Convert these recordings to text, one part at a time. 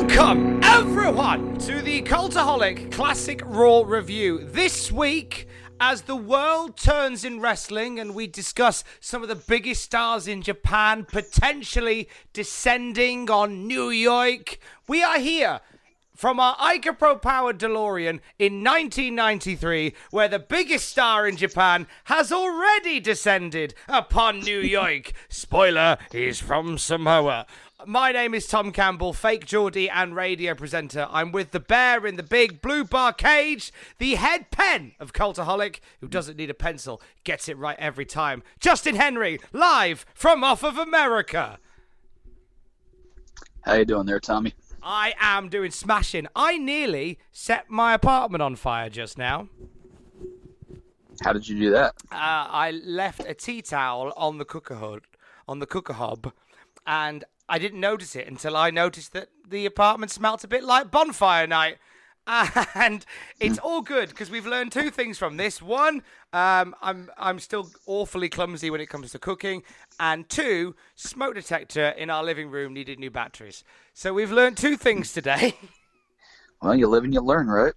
Welcome, everyone, to the Cultaholic Classic Raw Review. This week, as the world turns in wrestling and we discuss some of the biggest stars in Japan potentially descending on New York, we are here from our Ica Pro powered DeLorean in 1993, where the biggest star in Japan has already descended upon New York. Spoiler, he's from Samoa. My name is Tom Campbell, fake Geordie and radio presenter. I'm with the bear in the big blue bar cage, the head pen of Cultaholic, who doesn't need a pencil, gets it right every time. Justin Henry, live from off of America. How you doing there, Tommy? I am doing smashing. I nearly set my apartment on fire just now. How did you do that? Uh, I left a tea towel on the cooker hood, on the cooker hob, and I didn't notice it until I noticed that the apartment smelt a bit like bonfire night. And it's all good because we've learned two things from this. One, um, I'm I'm still awfully clumsy when it comes to cooking, and two, smoke detector in our living room needed new batteries. So we've learned two things today. Well, you live and you learn, right?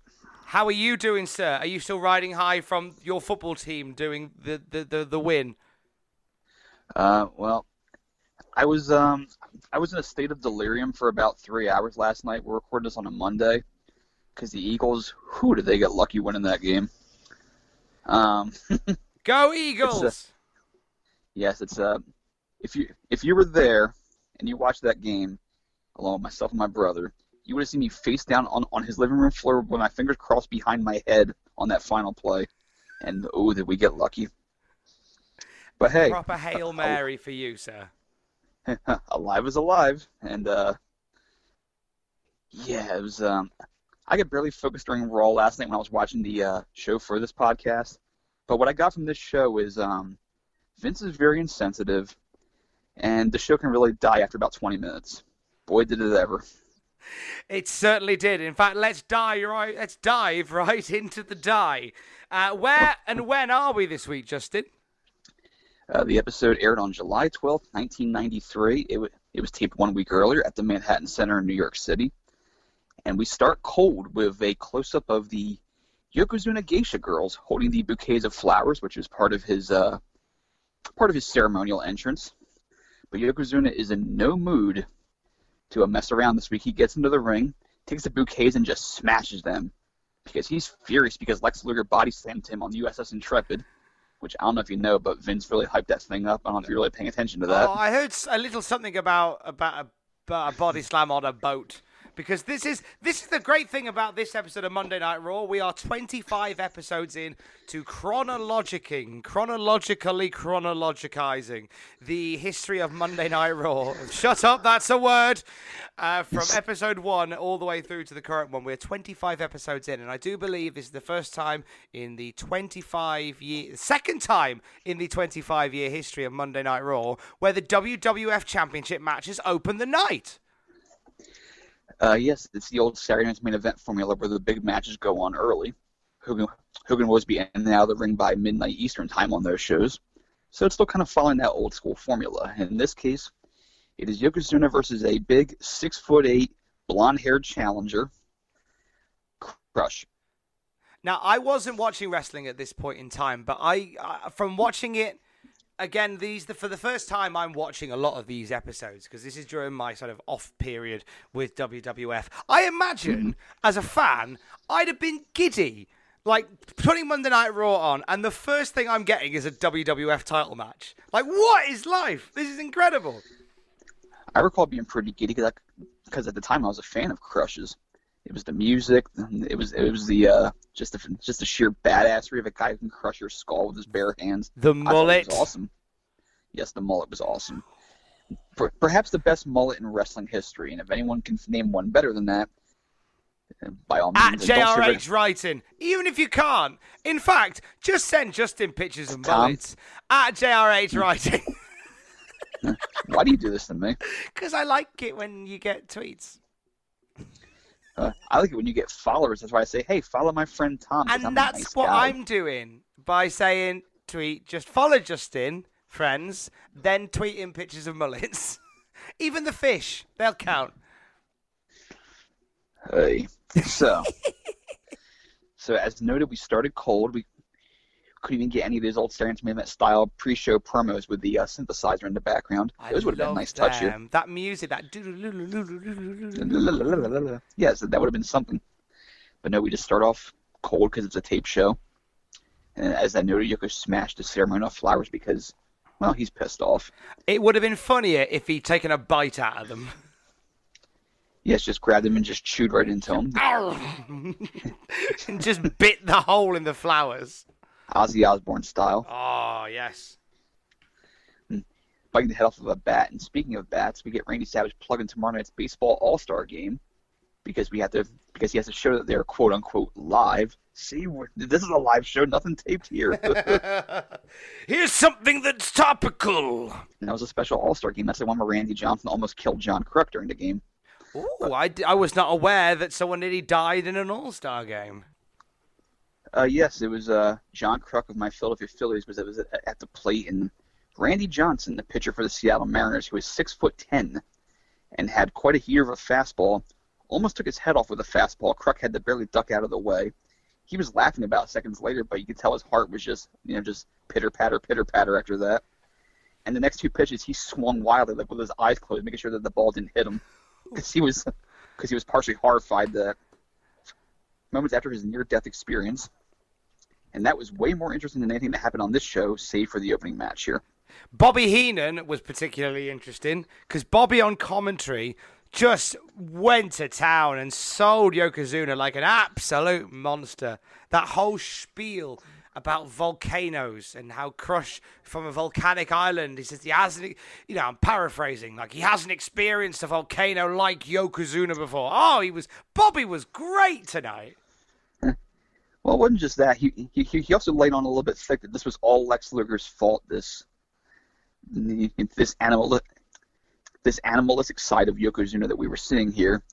How are you doing, sir? Are you still riding high from your football team doing the the, the, the win? Uh, well, I was um I was in a state of delirium for about three hours last night. We're recording this on a Monday because the Eagles, who did they get lucky winning that game? Um, Go Eagles! yes, it's uh if you if you were there and you watched that game along with myself and my brother, you would have seen me face down on, on his living room floor with my fingers crossed behind my head on that final play. And oh, did we get lucky? But hey, Proper Hail Mary for you, sir. alive is alive, and uh, yeah, it was. Um, I could barely focus during Raw last night when I was watching the uh, show for this podcast. But what I got from this show is um, Vince is very insensitive, and the show can really die after about 20 minutes. Boy, did it ever! It certainly did. In fact, let's dive right. Let's dive right into the die. Uh, where and when are we this week, Justin? Uh, the episode aired on July 12th, 1993. It, w- it was taped one week earlier at the Manhattan Center in New York City. And we start cold with a close up of the Yokozuna Geisha girls holding the bouquets of flowers, which is part of his uh, part of his ceremonial entrance. But Yokozuna is in no mood to mess around this week. He gets into the ring, takes the bouquets, and just smashes them because he's furious because Lex Luger body slammed him on the USS Intrepid which I don't know if you know, but Vince really hyped that thing up. I don't know if you're really paying attention to that. Oh, I heard a little something about about a, about a body slam on a boat. Because this is this is the great thing about this episode of Monday Night Raw. We are 25 episodes in to chronologicing, chronologically chronologicizing the history of Monday Night Raw. Shut up, that's a word. Uh, from episode one all the way through to the current one, we're 25 episodes in, and I do believe this is the first time in the 25 year, second time in the 25 year history of Monday Night Raw where the WWF Championship matches open the night. Uh, yes, it's the old Saturday Night's main event formula where the big matches go on early. Hogan, Hogan will always be in and out of the ring by midnight Eastern time on those shows. So it's still kind of following that old school formula. In this case, it is Yokozuna versus a big six foot eight blonde haired challenger. Crush. Now, I wasn't watching wrestling at this point in time, but I, uh, from watching it again, these the, for the first time I'm watching a lot of these episodes because this is during my sort of off period with WWF. I imagine as a fan, I'd have been giddy. Like putting Monday Night Raw on, and the first thing I'm getting is a WWF title match. Like, what is life? This is incredible. I recall being pretty giddy because at the time I was a fan of Crushes. It was the music. It was it was the uh, just the just the sheer badassery of a guy who can crush your skull with his bare hands. The mullet. was awesome. Yes, the mullet was awesome. Per- Perhaps the best mullet in wrestling history, and if anyone can name one better than that, uh, by all means. At JRH Writing. Even if you can't. In fact, just send Justin pictures of Tom? mullets at JRH Writing. Why do you do this to me? Because I like it when you get tweets. Uh, I like it when you get followers. That's why I say, "Hey, follow my friend Tom." 'cause I'm And that's nice what guy. I'm doing by saying tweet, just follow Justin, friends, then tweet him pictures of mullets. Even the fish, they'll count. Hey. So, so as noted, we started cold. We couldn't even get any of those old Sterling Movement style pre-show promos with the uh, synthesizer in the background. I Those would have been nice touch here. That music, that. Yes, that would have been something. But no, we just start off cold because it's a tape show. And as I noted, Yoko smashed the ceremonial flowers because, well, he's pissed off. It would have been funnier if he'd taken a bite out of them. Yes, just grabbed them and just chewed right into them. and just bit the hole in the flowers. Ozzy Osbourne style. Oh, yes. biting the head off of a bat. And speaking of bats, we get Randy Savage plugged in tomorrow night's baseball All Star game because we have to because he has to show that they're quote unquote live. See, this is a live show, nothing taped here. Here's something that's topical. that was a special All Star game. That's the one where Randy Johnson almost killed John Kruk during the game. Ooh, I, d- I was not aware that someone nearly died in an All Star game. Uh, yes, it was uh, John Kruk of my Philadelphia Phillies was, was at, the plate, and Randy Johnson, the pitcher for the Seattle Mariners, who was six foot ten and had quite a heater of a fastball, almost took his head off with a fastball. Kruk had to barely duck out of the way. He was laughing about seconds later, but you could tell his heart was just, you know, just pitter patter, pitter patter after that. And the next two pitches, he swung wildly, like with his eyes closed, making sure that the ball didn't hit him, because he was, because he was partially horrified that moments after his near-death experience and that was way more interesting than anything that happened on this show, save for the opening match here. Bobby Heenan was particularly interesting because Bobby on commentary just went to town and sold Yokozuna like an absolute monster. That whole spiel about volcanoes and how Crush from a volcanic island, he says he hasn't, you know, I'm paraphrasing, like he hasn't experienced a volcano like Yokozuna before. Oh, he was, Bobby was great tonight. Well, it wasn't just that. He he, he also laid on a little bit thick that this was all Lex Luger's fault. This this animal this animalistic side of Yokozuna that we were seeing here,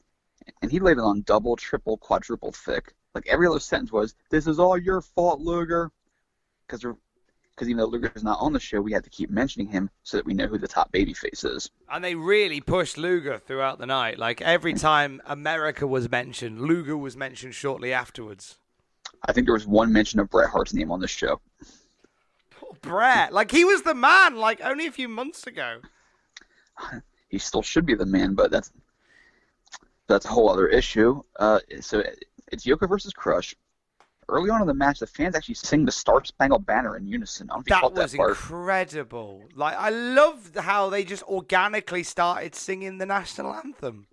and he laid it on double, triple, quadruple thick. Like every other sentence was, "This is all your fault, Luger," because because even though Luger is not on the show, we had to keep mentioning him so that we know who the top babyface is. And they really pushed Luger throughout the night. Like every time America was mentioned, Luger was mentioned shortly afterwards. I think there was one mention of Bret Hart's name on this show. Bret, like he was the man, like only a few months ago. he still should be the man, but that's that's a whole other issue. Uh, so it's Yoko versus Crush. Early on in the match, the fans actually sing the Star Spangled Banner in unison. I don't know if you That was that incredible. Like I loved how they just organically started singing the national anthem.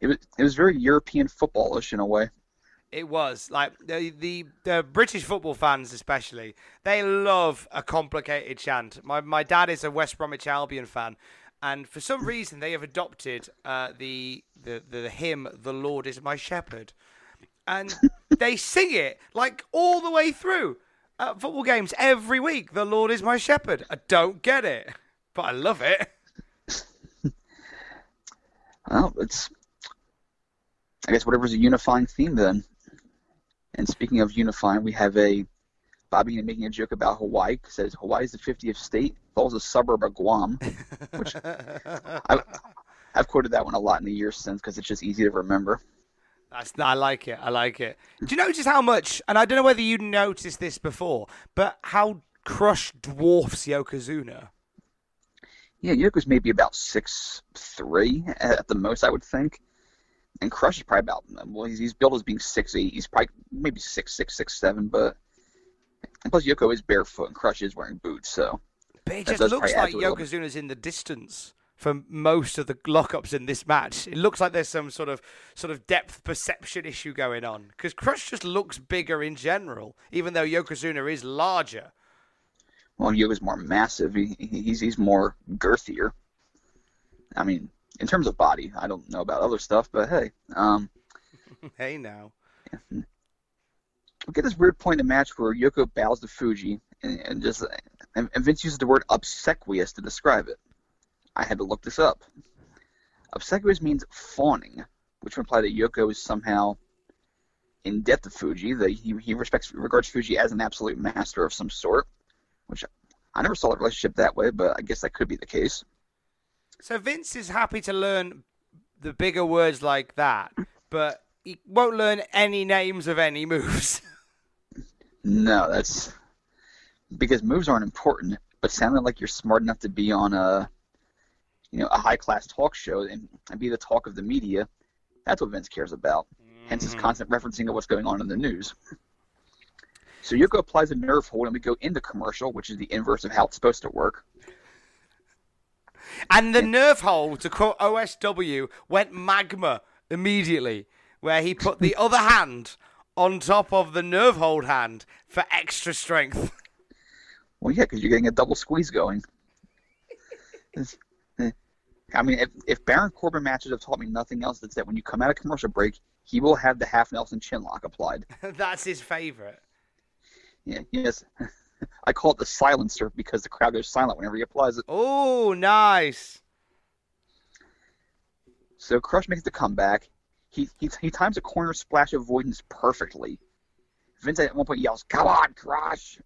It was it was very European footballish in a way. It was like the, the the British football fans, especially, they love a complicated chant. My my dad is a West Bromwich Albion fan, and for some reason they have adopted uh, the, the the hymn "The Lord is my shepherd," and they sing it like all the way through at football games every week. "The Lord is my shepherd." I don't get it, but I love it. Well, it's I guess whatever's a unifying theme then. And speaking of unifying, we have a Bobby making a joke about Hawaii. Says Hawaii is the 50th state. Falls a suburb of Guam, which I've, I've quoted that one a lot in the years since because it's just easy to remember. That's I like it. I like it. Do you notice how much? And I don't know whether you noticed this before, but how Crush dwarfs Yokozuna. Yeah, Yoko's maybe about six three at the most, I would think. And Crush is probably about well, he's, he's billed as being six eight. He's probably maybe six six six seven, but and plus Yoko is barefoot and Crush is wearing boots, so But it just looks like to it a little bit. Yokozuna's in the distance for most of the lockups in this match. It looks like there's some sort of sort of depth perception issue going on because Crush just looks bigger in general, even though Yokozuna is larger. well Yoko's more massive. He- he's he's more girthier. I mean, in terms of body, I don't know about other stuff, but hey, um, hey now. we get this weird point in the match where Yoko bows to Fuji and, and just and, and Vince uses the word obsequious to describe it. I had to look this up. Obsequious means fawning, which would imply that Yoko is somehow in debt to Fuji. That he, he respects regards Fuji as an absolute master of some sort, which I never saw the relationship that way, but I guess that could be the case. So Vince is happy to learn the bigger words like that, but he won't learn any names of any moves. No, that's because moves aren't important, but sounding like you're smart enough to be on a you know a high class talk show and, and be the talk of the media. That's what Vince cares about. Hence his mm-hmm. constant referencing of what's going on in the news. So Yoko applies a nerve hold, and we go into commercial, which is the inverse of how it's supposed to work. And the nerve hole, to quote OSW, went magma immediately, where he put the other hand on top of the nerve hold hand for extra strength. Well, yeah, because you're getting a double squeeze going. Eh. I mean, if, if Baron Corbin matches have taught me nothing else, it's that when you come out of commercial break, he will have the half Nelson chin lock applied. That's his favorite. Yeah, yes. I call it the silencer because the crowd goes silent whenever he applies it. Oh, nice. So Crush makes the comeback. He, he, he times a corner splash avoidance perfectly. Vince at one point yells, Come on, Crush!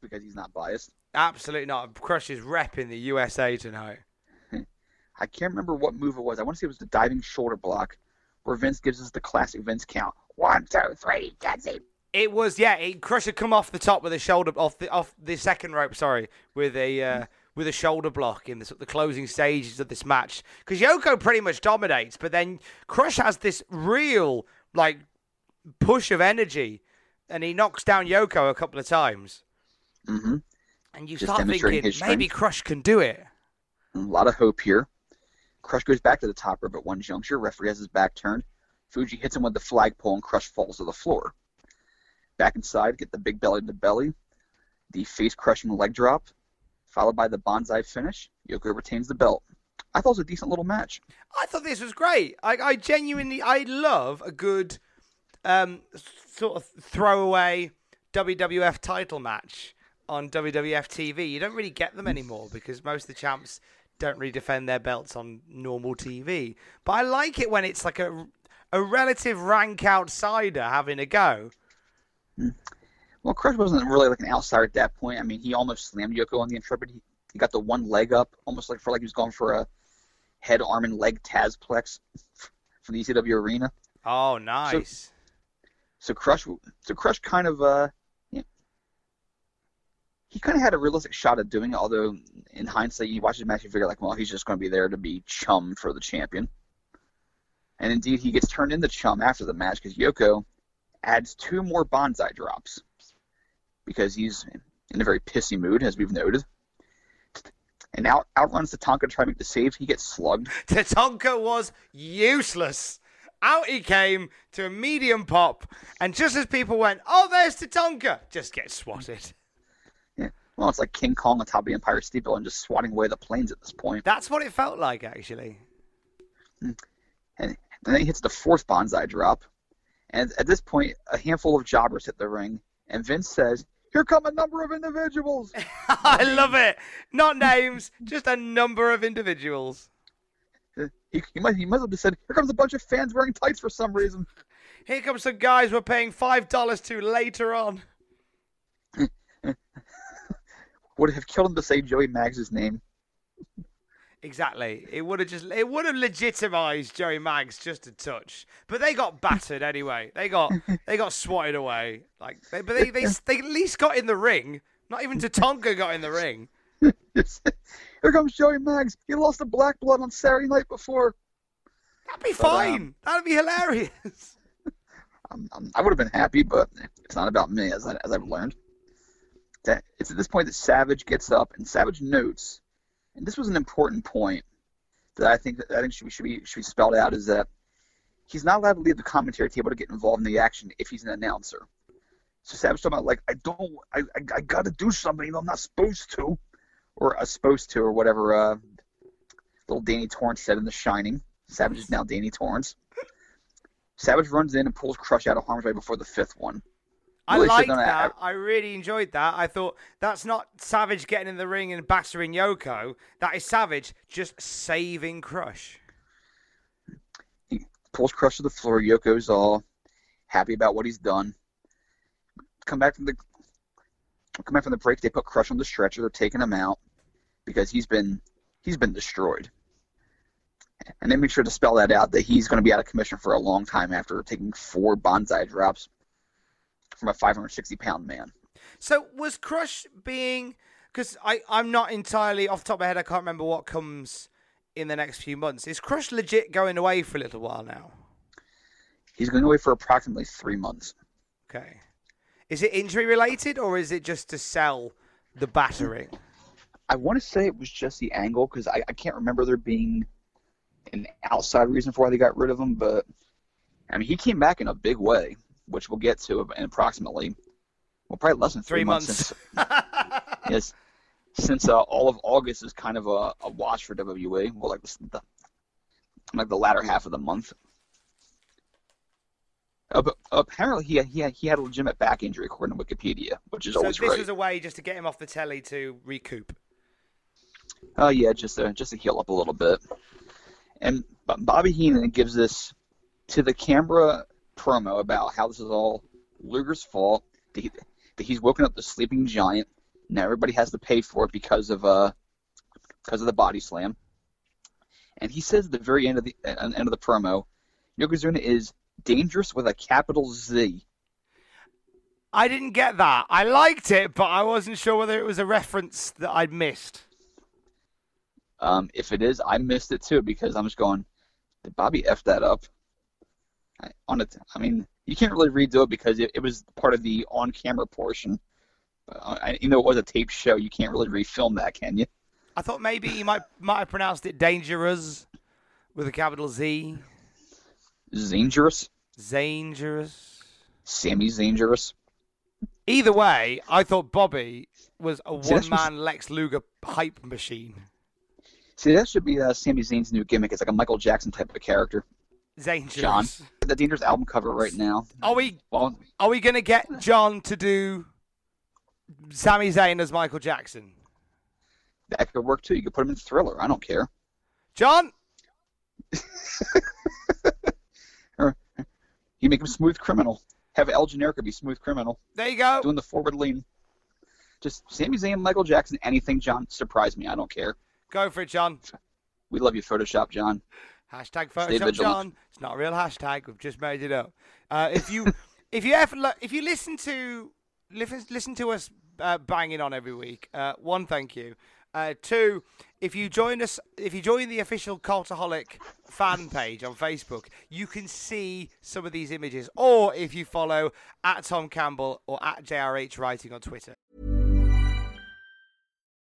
Because he's not biased. Absolutely not. Crush is repping the USA tonight. I can't remember what move it was. I want to say it was the diving shoulder block where Vince gives us the classic Vince count. One, two, three, that's it. It was yeah. It, Crush had come off the top with a shoulder off the off the second rope. Sorry, with a uh, with a shoulder block in the, the closing stages of this match because Yoko pretty much dominates, but then Crush has this real like push of energy, and he knocks down Yoko a couple of times, Mm-hmm. and you Just start thinking maybe. Crush can do it. A lot of hope here. Crush goes back to the top rope at one juncture. Referee has his back turned. Fuji hits him with the flagpole and Crush falls to the floor. Back inside, get the big belly to belly, the face crushing leg drop, followed by the bonsai finish. Yoko retains the belt. I thought it was a decent little match. I thought this was great. I, I genuinely, I love a good um, sort of throwaway WWF title match on WWF TV. You don't really get them anymore because most of the champs don't really defend their belts on normal TV. But I like it when it's like a a relative rank outsider having a go. Well, Crush wasn't really like an outsider at that point. I mean, he almost slammed Yoko on the Intrepid. He, he got the one leg up, almost like for like he was going for a head, arm, and leg Tazplex from the ECW arena. Oh, nice. So Crush, so Crush kind of, uh, yeah, he kind of had a realistic shot at doing it. Although in hindsight, you watch the match, you figure like, well, he's just going to be there to be chum for the champion. And indeed, he gets turned into chum after the match because Yoko adds two more bonsai drops because he's in a very pissy mood, as we've noted. And out outruns Tatanka to try to make the save. He gets slugged. Tatanka was useless. Out he came to a medium pop, and just as people went, "Oh, there's Tatanka," just gets swatted. Yeah. Well, it's like King Kong on top of the Empire State Building, just swatting away the planes at this point. That's what it felt like, actually. Hmm. and then he hits the fourth bonsai drop. And at this point, a handful of jobbers hit the ring, and Vince says, "Here come a number of individuals." I love it. Not names, just a number of individuals. he, he, might, he must have just said, "Here comes a bunch of fans wearing tights for some reason." Here comes some guys we're paying five dollars to later on. Would have killed him to say Joey Maggs' name. Exactly. It would have just it would have legitimized Joey Maggs just a touch. But they got battered anyway. They got they got swatted away. Like they, but they, they they at least got in the ring. Not even Tatanka got in the ring. Here comes Joey Maggs. He lost to Black Blood on Saturday night before. That'd be But, um, fine. That'd be hilarious. I'm, I'm, I would have been happy, but it's not about me, as, I, as I've learned. That it's at this point that Savage gets up and Savage notes, and this was an important point that I think that I think should be, should be should be spelled out is that he's not allowed to leave the commentary table to get involved in the action if he's an announcer. So Savage talking about like I don't I I, I got to do something I'm not supposed to, or uh, supposed to or whatever. Uh, little Danny Torrance said in The Shining. Savage is now Danny Torrance. Savage runs in and pulls Crush out of harm's way before the fifth one. I liked that. I really enjoyed that. I thought that's not Savage getting in the ring and battering Yoko. That is Savage just saving Crush. He pulls Crush to the floor. Yoko's all happy about what he's done. Come back from the come back from the break. They put Crush on the stretcher. They're taking him out because he's been he's been destroyed. And they make sure to spell that out that he's going to be out of commission for a long time after taking four bonsai drops from a 560 pound man. So was Crush being because I I'm not entirely off the top of my head. I can't remember what comes in the next few months. Is Crush legit going away for a little while now? He's going away for approximately three months. Okay. Is it injury related or is it just to sell the battering? I want to say it was just the angle because I, I can't remember there being an outside reason for why they got rid of him, but I mean he came back in a big way, which we'll get to in approximately well probably less than three, Three months. since yes since uh, all of August is kind of a, a watch for WWE. Well, like the, like the latter half of the month. Uh, apparently he had, he had, he had a legitimate back injury according to Wikipedia, which is always great. so always this right. was a way just to get him off the telly to recoup. Oh yeah, just to just to heal up a little bit. And Bobby Heenan gives this to the camera promo about how this is all Luger's fault. That, he, that he's woken up the sleeping giant. Now everybody has to pay for it because of uh because of the body slam. And he says at the very end of the uh, end of the promo, Yokozuna is dangerous with a capital Z. I didn't get that. I liked it, but I wasn't sure whether it was a reference that I'd missed. Um, if it is, I missed it too because I'm just going, did Bobby f that up? I, on it, I mean, you can't really redo it because it, it was part of the on-camera portion. Uh, I, you know, it was a tape show. You can't really refilm that, can you? I thought maybe you might might have pronounced it dangerous with a capital Z. Dangerous, Dangerous. Sammy Dangerous. Either way, I thought Bobby was a See, one-man Lex Luger hype machine. See, that should be uh, Sami Zayn's new gimmick. It's like a Michael Jackson type of character. Dangerous. John, the Dangerous album cover right now. Are we Well, are we gonna get John to do Sami Zayn as Michael Jackson? that could work too. You could put him in Thriller. I don't care. John, You make him Smooth Criminal. Have El Generico be Smooth Criminal. there you go. doing the forward lean. Just Sami Zayn, Michael Jackson, anything, John, surprise me. I don't care. Go for it, John. We love you, Photoshop, John. Hashtag Photoshop. John. It's not a real hashtag. We've just made it up. Uh, if you if you ever if you listen to listen listen to us uh, banging on every week, uh, one, thank you. Uh, two, if you join us, if you join the official Cultaholic fan page on Facebook, you can see some of these images. Or if you follow at Tom Campbell or at JRH Writing on Twitter.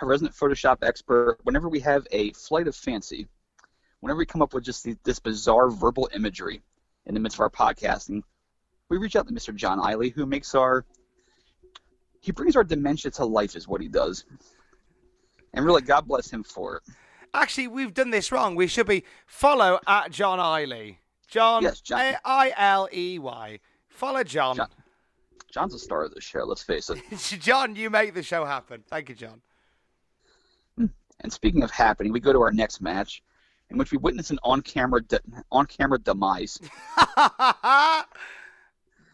our resident Photoshop expert. Whenever we have a flight of fancy, whenever we come up with just the, this bizarre verbal imagery in the midst of our podcasting, we reach out to Mr. John Ailey, who makes our he brings our dementia to life, is what he does. And really, God bless him for it. Actually, we've done this wrong. We should be follow at John Ailey. John, Yes, John. A I L E Y. Follow John. John. John's the star of the show. Let's face it. John, you make the show happen. Thank you, John. And speaking of happening, we go to our next match, in which we witness an on-camera de- on-camera demise.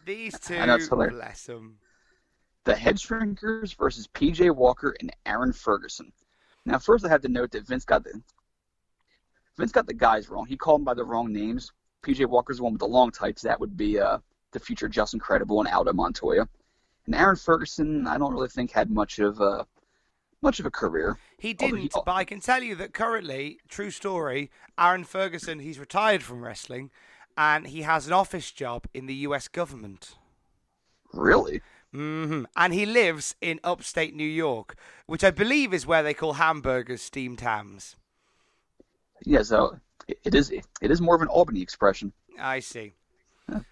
These two, I know, it's hilarious. bless them. the Head Shrinkers versus PJ Walker and Aaron Ferguson. Now, first I have to note that Vince got the Vince got the guys wrong. He called them by the wrong names. PJ Walker's the one with the long tights. That would be uh, the future Justin Credible and Aldo Montoya. And Aaron Ferguson, I don't really think had much of a much of a career. He didn't, but I can tell you that currently, true story, Aaron Ferguson, he's retired from wrestling and he has an office job in the US government. Really? hmm And he lives in upstate New York, which I believe is where they call hamburgers steamed hams. Yeah. So it is it is more of an Albany expression. I see.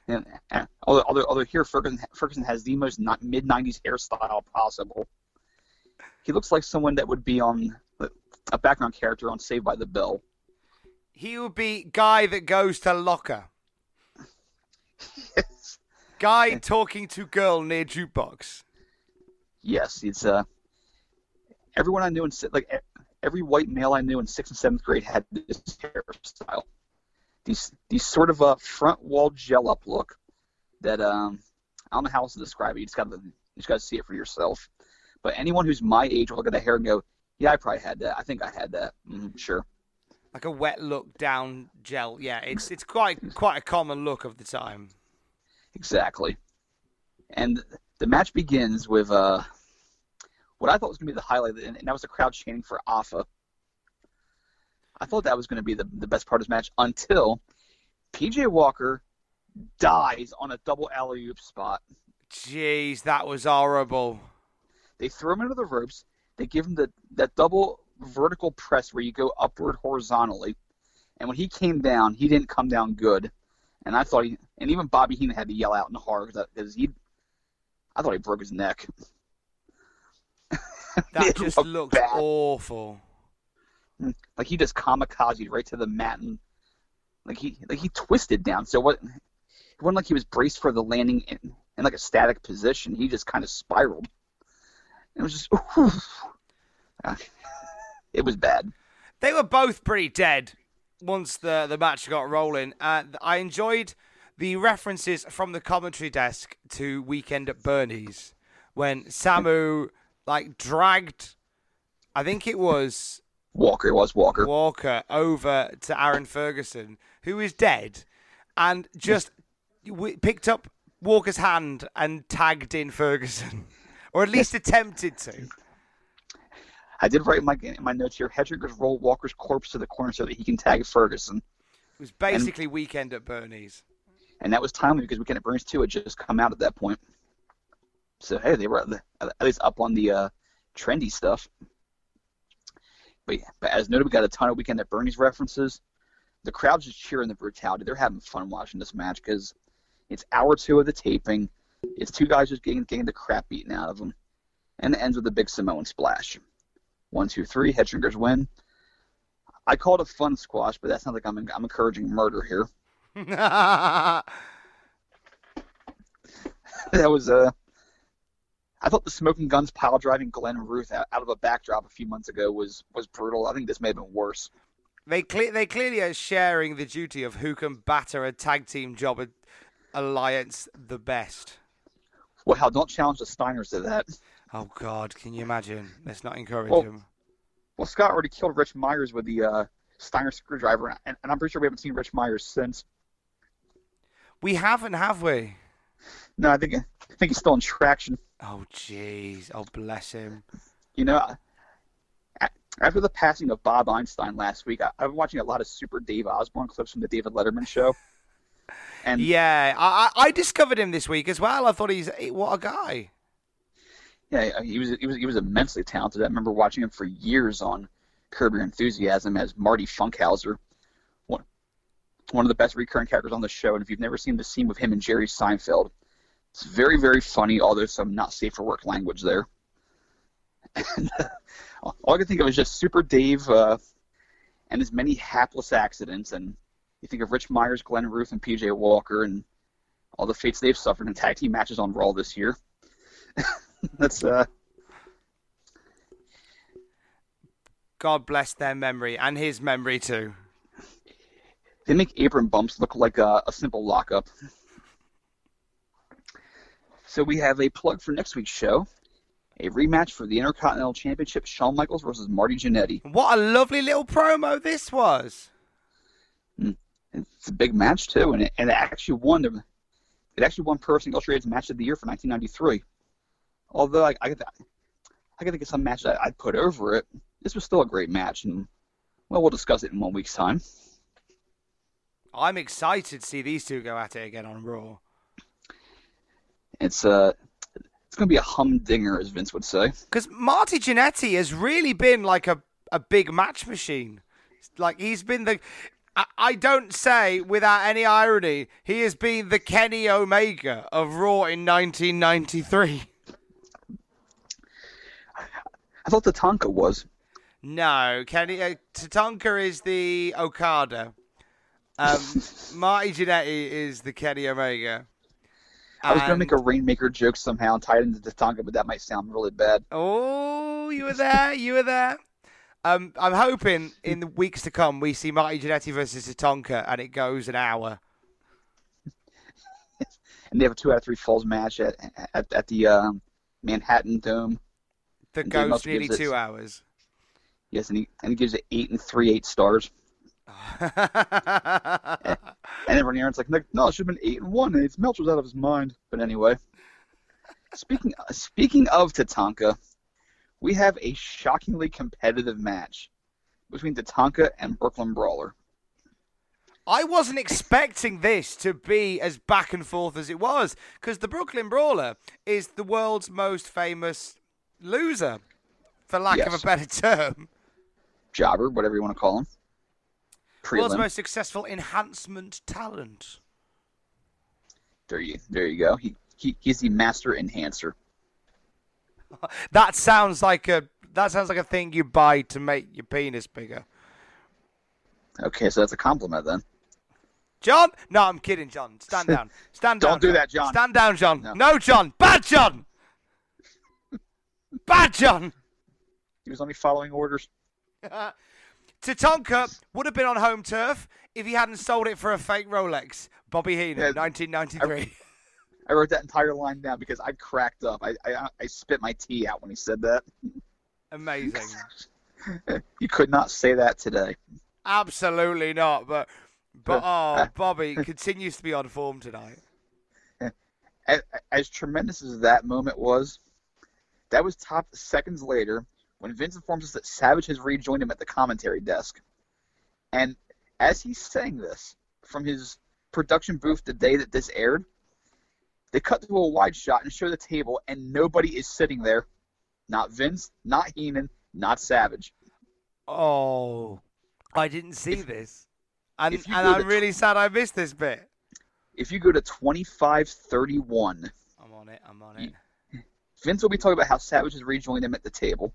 And, and although, although although here Ferguson Ferguson has the most mid '90s hairstyle possible. He looks like someone that would be on a background character on Saved by the Bell. He would be guy that goes to locker. Yes. Guy talking to girl near jukebox. Yes, it's uh. Everyone I knew in like every white male I knew in sixth and seventh grade had this hairstyle. These these sort of a front wall gel up look that um I don't know how else to describe it. You just got to you just got to see it for yourself. But anyone who's my age will look at the hair and go, "Yeah, I probably had that. I think I had that. mm sure." Like a wet look down gel. Yeah, it's it's quite quite a common look of the time. Exactly. And the match begins with uh, what I thought was going to be the highlight, and and that was the crowd chanting for Alpha. I thought that was going to be the, the best part of this match until PJ Walker dies on a double alley oop spot. Jeez, that was horrible. They throw him into the ropes. They give him the that double vertical press where you go upward horizontally. And when he came down, he didn't come down good. And I thought he, and even Bobby Heenan had to yell out in horror because he, I thought he broke his neck. That just looked looks awful. Like he just kamikaze right to the mat and like he like he twisted down. So what? It wasn't like he was braced for the landing in, in like a static position. He just kind of spiraled. It was just, it was bad. They were both pretty dead once the the match got rolling. Uh, I enjoyed the references from the commentary desk to Weekend at Bernie's when Samu like dragged, I think it was Walker it was Walker. Walker over to Aaron Ferguson, who is dead, and just w- picked up Walker's hand and tagged in Ferguson, or at least attempted to. I did write in my in my notes here. Hedrickers rolled Walker's corpse to the corner so that he can tag Ferguson, It was basically Weekend at Bernie's. and that was timely because Weekend at Bernie's two had just come out at that point. So hey, they were at, at least up on the uh, trendy stuff. But, yeah, but as noted, we got a ton of Weekend at Bernie's references. The crowd's just cheering the brutality. They're having fun watching this match because it's hour two of the taping. It's two guys just getting getting the crap beaten out of them, and it ends with a big Samoan splash. One, two, three. Headshrinkers win. I call it a fun squash, but that sounds like I'm I'm encouraging murder here. that was Uh, I thought the Smoking Gunns pile driving Glenn Ruth out, out of a backdrop a few months ago was was brutal. I think this may have been worse. They cle- they clearly are sharing the duty of who can batter a tag team job Alliance the best. Well, hell, don't challenge the Steiners to that. Oh God, can you imagine? Let's not encourage Well, him. Well, Scott already killed Rich Myers with the uh, Steiner screwdriver, and, and I'm pretty sure we haven't seen Rich Myers since. We haven't, have we? No, I think I think he's still in traction. Oh jeez. Oh bless him. You know, after the passing of Bob Einstein last week, I, I've been watching a lot of Super Dave Osborne clips from the David Letterman show. And Yeah, I, I I discovered him this week as well. I thought he's what a guy. yeah, he was he was he was immensely talented. I remember watching him for years on Curb Your Enthusiasm as Marty Funkhouser, one one of the best recurring characters on the show. And if you've never seen the scene with him and Jerry Seinfeld, it's very very funny. Although some not safe for work language there. And, uh, all I could think of was just Super Dave uh, and his many hapless accidents. And you think of Rich Myers, Glenn Ruth, and PJ Walker, and all the fates they've suffered in tag team matches on Raw this year. That's uh, God bless their memory and his memory too. They make apron bumps look like a, a simple lockup. So we have a plug for next week's show. A rematch for the Intercontinental Championship, Shawn Michaels versus Marty Jannetty. What a lovely little promo this was. It's a big match too, and it, and it actually won the it actually won Pro Wrestling Illustrated's Match of the Year for 1993. Although I I, I could think of some match that I'd put over it. This was still a great match, and well, we'll discuss it in one week's time. I'm excited to see these two go at it again on Raw. It's uh, it's going to be a humdinger, as Vince would say. Because Marty Jannetty has really been like a, a big match machine. Like he's been the. I, don't say without any irony, he has been the Kenny Omega of Raw in 1993. I thought Tatanka was. No, Kenny uh, Tatanka is the Okada. Um, Marty Jannetty is the Kenny Omega. I was going to make a Rainmaker joke somehow and tie it into Tatanka, but that might sound really bad. Oh, you were there. You were there. Um, I'm hoping in the weeks to come we see Marty Jannetty versus Tatanka and it goes an hour. And they have a two out of three falls match at at, at the um, Manhattan Dome. That And goes nearly gives it- two hours. Yes, and he and he gives it eight and three eight stars. And everyone Aaron's like, no, it should have been eight and one. And it's Meltzer's out of his mind. But anyway, speaking speaking of Tatanka, we have a shockingly competitive match between Tatanka and Brooklyn Brawler. I wasn't expecting this to be as back and forth as it was because the Brooklyn Brawler is the world's most famous loser, for lack of a better term. Jobber, whatever you want to call him. World's most successful enhancement talent. There you there you go. He, he he's the master enhancer. That sounds like a that sounds like a thing you buy to make your penis bigger. Okay, so that's a compliment then. John? No, I'm kidding, John. Stand down. Stand down. Don't do that, John. Stand down, John. No. No, John. Bad John. Bad John. He was only following orders. Tatanka would have been on home turf if he hadn't sold it for a fake Rolex. Bobby Heenan, Yeah. 1993. I wrote that entire line down because I cracked up. I I, I spit my tea out when he said that. Amazing. You could not say that today. Absolutely not. But, but oh, Bobby continues to be on form tonight. As, as tremendous as that moment was, that was topped seconds later when Vince informs us that Savage has rejoined him at the commentary desk. And as he's saying this from his production booth the day that this aired, they cut to a wide shot and show the table, and nobody is sitting there. Not Vince, not Heenan, not Savage. Oh, I didn't see this. And, if and I'm really sad I missed this bit. If you go to 2531, I'm on it. I'm on it. Vince will be talking about how Savage has rejoined him at the table,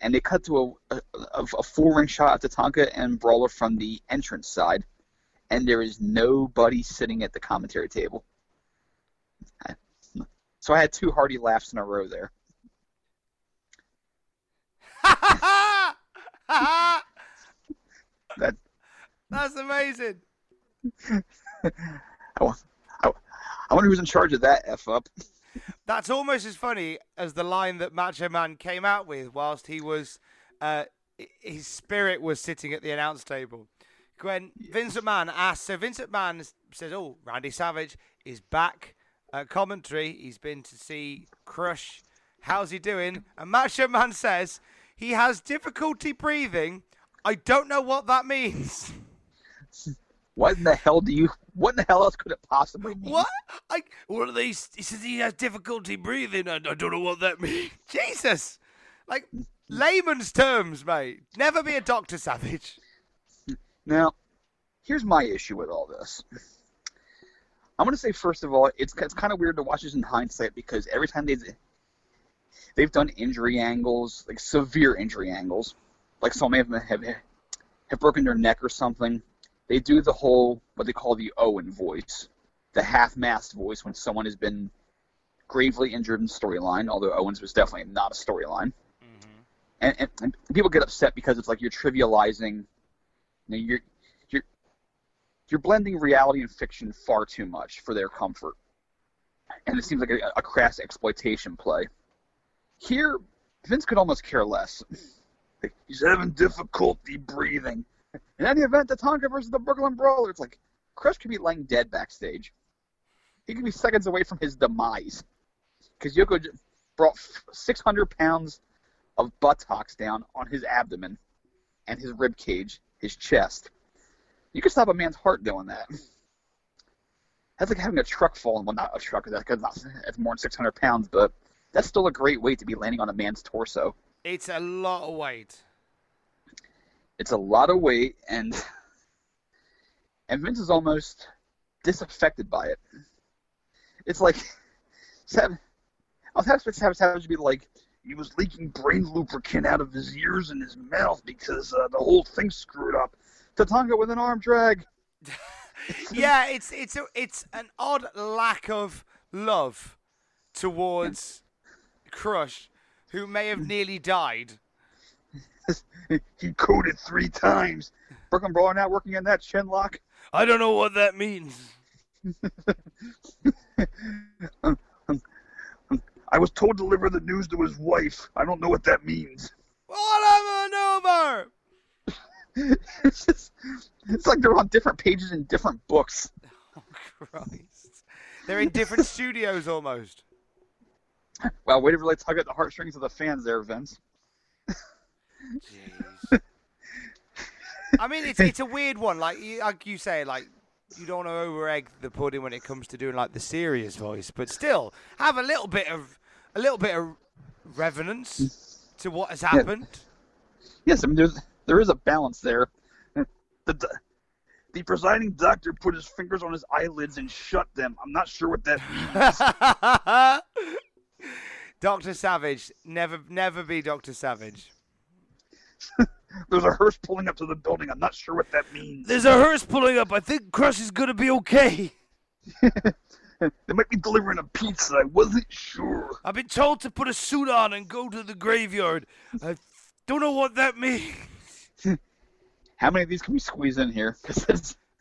and they cut to a, a, a full ring shot of Tatanka and Brawler from the entrance side, and there is nobody sitting at the commentary table. So I had two hearty laughs in a row there. That That's amazing. I, I, I wonder who's in charge of that f up. That's almost as funny as the line that Macho Man came out with whilst he was, uh, his spirit was sitting at the announce table. When Vincent McMahon asked, so Vince McMahon s- says, "Oh, Randy Savage is back at commentary. He's been to see Crush. How's he doing?" And Macho Man says he has difficulty breathing. I don't know what that means. What in the hell do you? What in the hell else could it possibly mean? What? I what are these? He says he has difficulty breathing. I, I don't know what that means. Jesus, like layman's terms, mate. Never be a doctor, Savage. Now, here's my issue with all this. I'm going to say first of all, it's it's kind of weird to watch this in hindsight because every time they've they've done injury angles, like severe injury angles, like some of them have have broken their neck or something, they do the whole what they call the Owen voice, the half-mast voice when someone has been gravely injured in storyline. Although Owens was definitely not a storyline, mm-hmm. and, and, and people get upset because it's like you're trivializing you know, you're you're blending reality and fiction far too much for their comfort, and it seems like a, a crass exploitation play. Here, Vince could almost care less. He's having difficulty breathing. In any event, Tatanka versus the Brooklyn Brawler, it's like Crush could be laying dead backstage. He could be seconds away from his demise because Yoko brought 600 pounds of buttocks down on his abdomen and his rib cage, his chest. You could stop a man's heart doing that. That's like having a truck fall. Well, not a truck, because not it's more than 600 pounds, but that's still a great weight to be landing on a man's torso. It's a lot of weight. It's a lot of weight, and and Vince is almost disaffected by it. It's like I was expecting Savage Savage to be like he was leaking brain lubricant out of his ears and his mouth because uh, the whole thing screwed up. Tatanka with an arm drag. yeah, it's it's a, it's an odd lack of love towards Crush, who may have nearly died. he coded three times. Brooklyn Brawler not working on that chin lock. I don't know what that means. I was told to deliver the news to his wife. I don't know what that means. What a maneuver! it's just, it's like they're on different pages in different books. Oh Christ. They're in different studios almost. Wow, way to really tug at the heartstrings of the fans there, Vince. Jeez. I mean, it's it's a weird one. Like you, like you say, like you don't want to over egg the pudding when it comes to doing like the serious voice, but still have a little bit of a little bit of reverence to what has happened. Yes, I mean there's there is a balance there. The the, the presiding doctor put his fingers on his eyelids and shut them. I'm not sure what that means. Doctor Savage, never never be Doctor Savage. There's a hearse pulling up to the building. I'm not sure what that means. There's a hearse pulling up. I think Crush is gonna be okay. They might be delivering a pizza. I wasn't sure. I've been told to put a suit on and go to the graveyard. I don't know what that means. How many of these can we squeeze in here?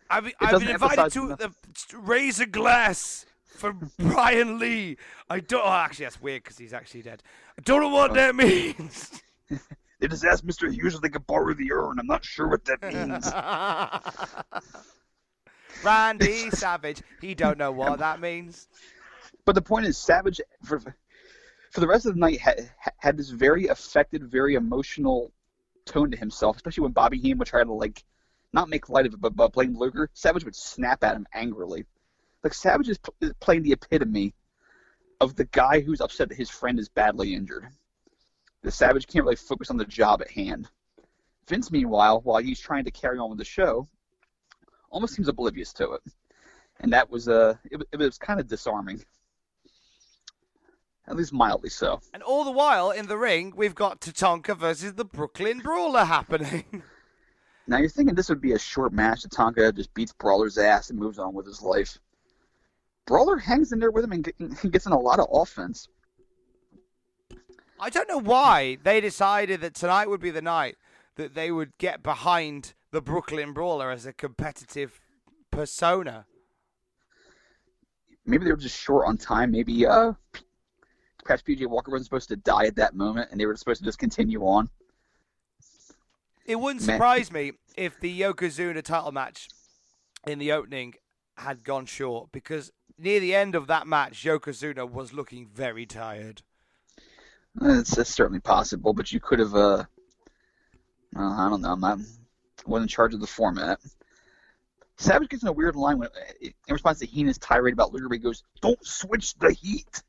I've, been- I've been invited to the, to raise a glass for Brian Lee. I don't. Oh, actually, that's weird because he's actually dead. I don't know what oh. that means. They just asked Mr. Hughes if they could borrow the urn. I'm not sure what that means. Randy Savage. He don't know what that means. but the point is, Savage for for the rest of the night had had this very affected, very emotional tone to himself, especially when Bobby Heenan would try to like not make light of it, but, but blame Luger. Savage would snap at him angrily. Like Savage is, p- is playing the epitome of the guy who's upset that his friend is badly injured. The Savage can't really focus on the job at hand. Vince, meanwhile, while he's trying to carry on with the show, almost seems oblivious to it, and that was uh, it, it was kind of disarming, at least mildly so. And all the while in the ring, we've got Tatanka versus the Brooklyn Brawler happening. Now you're thinking this would be a short match. Tatanka just beats Brawler's ass and moves on with his life. Brawler hangs in there with him and gets in a lot of offense. I don't know why they decided that tonight would be the night that they would get behind the Brooklyn Brawler as a competitive persona. Maybe they were just short on time. Maybe uh, PJ Walker wasn't supposed to die at that moment, and they were supposed to just continue on. It wouldn't Man. surprise me if the Yokozuna title match in the opening had gone short because near the end of that match, Yokozuna was looking very tired. It's, it's certainly possible, but you could have. Uh, well, I don't know. I'm not. I wasn't in charge of the format. Savage gets in a weird line when, in response to Heenan's tirade about Luger. He goes, "Don't switch the heat,"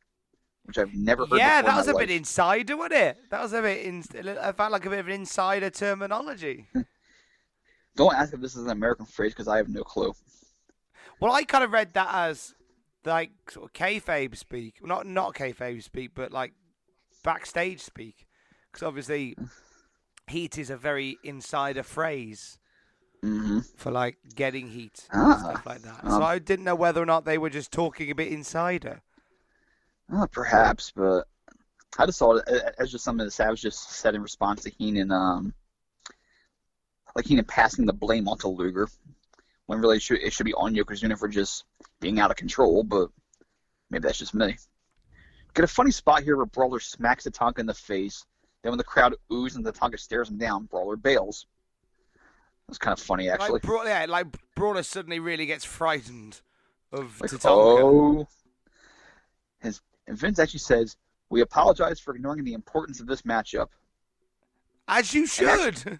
which I've never heard. Yeah, that was a bit insider, wasn't it? That was a bit. In, I felt like a bit of an insider terminology. Don't ask if this is an American phrase because I have no clue. Well, I kind of read that as like sort of kayfabe speak, not not kayfabe speak, but like backstage speak, because obviously heat is a very insider phrase hmm for like getting heat and Ah, stuff like that. um, so I didn't know whether or not they were just talking a bit insider. Uh, perhaps, but I just saw it as just something that Savage just said in response to Heenan, um, like Heenan passing the blame onto Luger, when really it should, it should be on Yokozuna for just being out of control, but maybe that's just me. Get a funny spot here where Brawler smacks Tatanka in the face. Then when the crowd oozes and Tatanka stares him down, Brawler bails. That's kind of funny, actually. Like, Bra- yeah, like Brawler suddenly really gets frightened of Like, Tatanka. oh. And Vince actually says, We apologize for ignoring the importance of this matchup. As you should.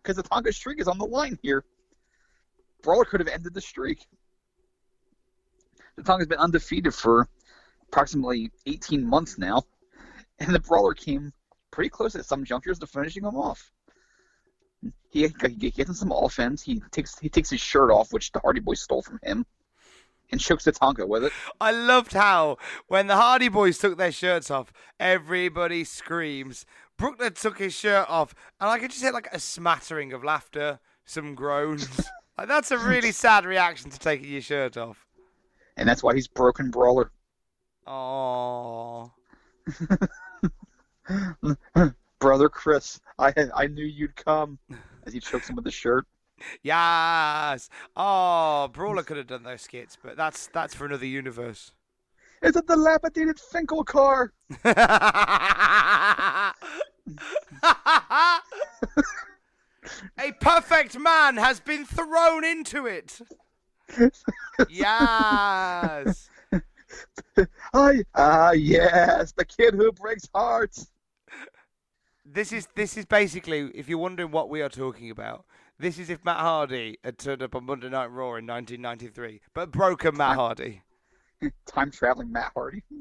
because the Tatanka streak is on the line here. Brawler could have ended the streak. The Tatanka's been undefeated for approximately 18 months now, and the Brawler came pretty close at some junctures to finishing him off. He, he gets in some offense. He takes he takes his shirt off, which the Hardy Boys stole from him, and chokes the Tatanka with it. I loved how when the Hardy Boys took their shirts off, everybody screams. Brookner took his shirt off, and I could just hear like a smattering of laughter, some groans. like that's a really sad reaction to taking your shirt off. And that's why he's broken Brawler. Oh, Brother Chris, I I knew you'd come. As he chokes him with the shirt. Yes. Oh, Brawler could have done those skits, but that's that's for another universe. It's a dilapidated Finkel car. A perfect man has been thrown into it. Yes. Ah, ah, yes, the kid who breaks hearts. This is this is basically, if you're wondering what we are talking about, this is if Matt Hardy had turned up on Monday Night Raw in 1993, but broken Matt Hardy. Time traveling Matt Hardy.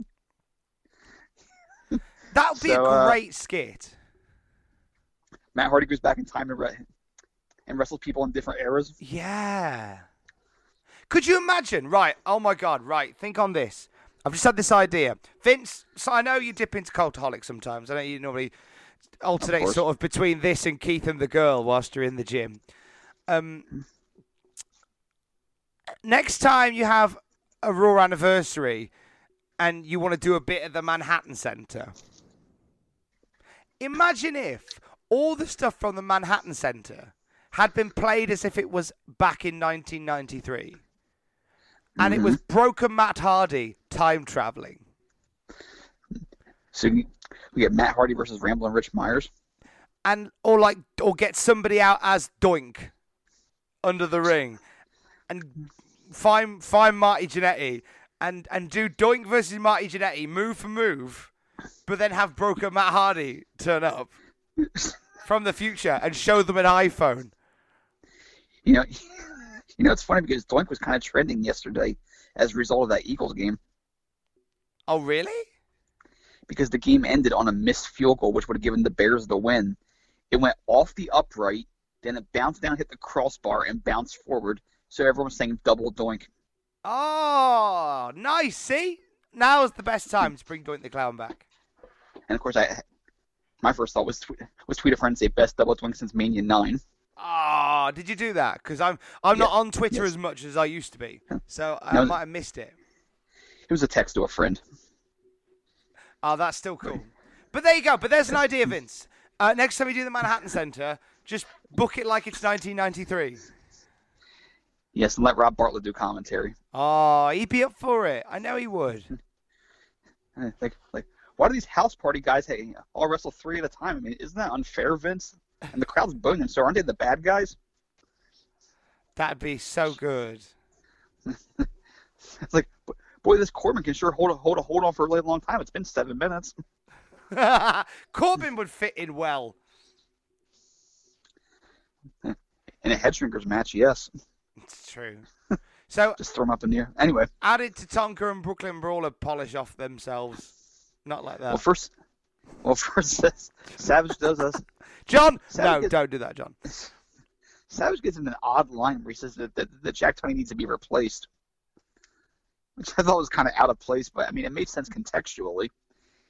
That would be So, a uh, great skit. Matt Hardy goes back in time and, re- and wrestles people in different eras. Yeah. Could you imagine? Right. Oh my God. Right. Think on this. I've just had this idea. Vince, so I know you dip into Cultaholic sometimes. I know you normally alternate course. sort of between this and Keith and the girl whilst you're in the gym. Um, next time you have a Raw anniversary and you want to do a bit at the Manhattan Center, imagine if all the stuff from the Manhattan Center had been played as if it was back in 1993. And it was broken Matt Hardy time traveling. So we get Matt Hardy versus Ramblin' Rich Myers. and or like or get somebody out as Doink under the ring, and find find Marty Jannetty and and do Doink versus Marty Jannetty move for move, but then have broken Matt Hardy turn up from the future and show them an iPhone. You know, you know it's funny because Doink was kind of trending yesterday as a result of that Eagles game Oh really? Because the game ended on a missed field goal, which would have given the Bears the win. It went off the upright, then it bounced down, hit the crossbar, and bounced forward. So everyone was saying double Doink. Oh, nice. See, now is the best time to bring Doink the Clown back. And of course, I my first thought was tweet, was tweet a friend say best double Doink since Mania Nine. Oh, did you do that? Because I'm I'm not on Twitter yes. as much as I used to be, so I No. might have missed it. it. was a text to a friend. Oh, that's still cool. But there you go. But there's an idea, Vince. Uh, next time you do the Manhattan Center, just book it like it's 1993. Yes, and let Rob Bartlett do commentary. Oh, he'd be up for it. I know he would. Like, like, why do these house party guys hey, all wrestle three at a time? I mean, isn't that unfair, Vince? And the crowd's booing them, so aren't they the bad guys? That'd be so good. It's like, boy, this Corbin can sure hold a hold a hold on for a really long time. It's been seven minutes. Corbin would fit in well. In a head shrinkers match, yes. It's true. So Just throw them up in the air. Anyway, added to Tatanka and Brooklyn Brawler polish off themselves. Not like that. well, first, well, first, Savage does us. John, Savage no, gets- don't do that, John. Savage gets in an odd line where he says that, that, that Jack Tunney needs to be replaced, which I thought was kind of out of place, but I mean, it made sense contextually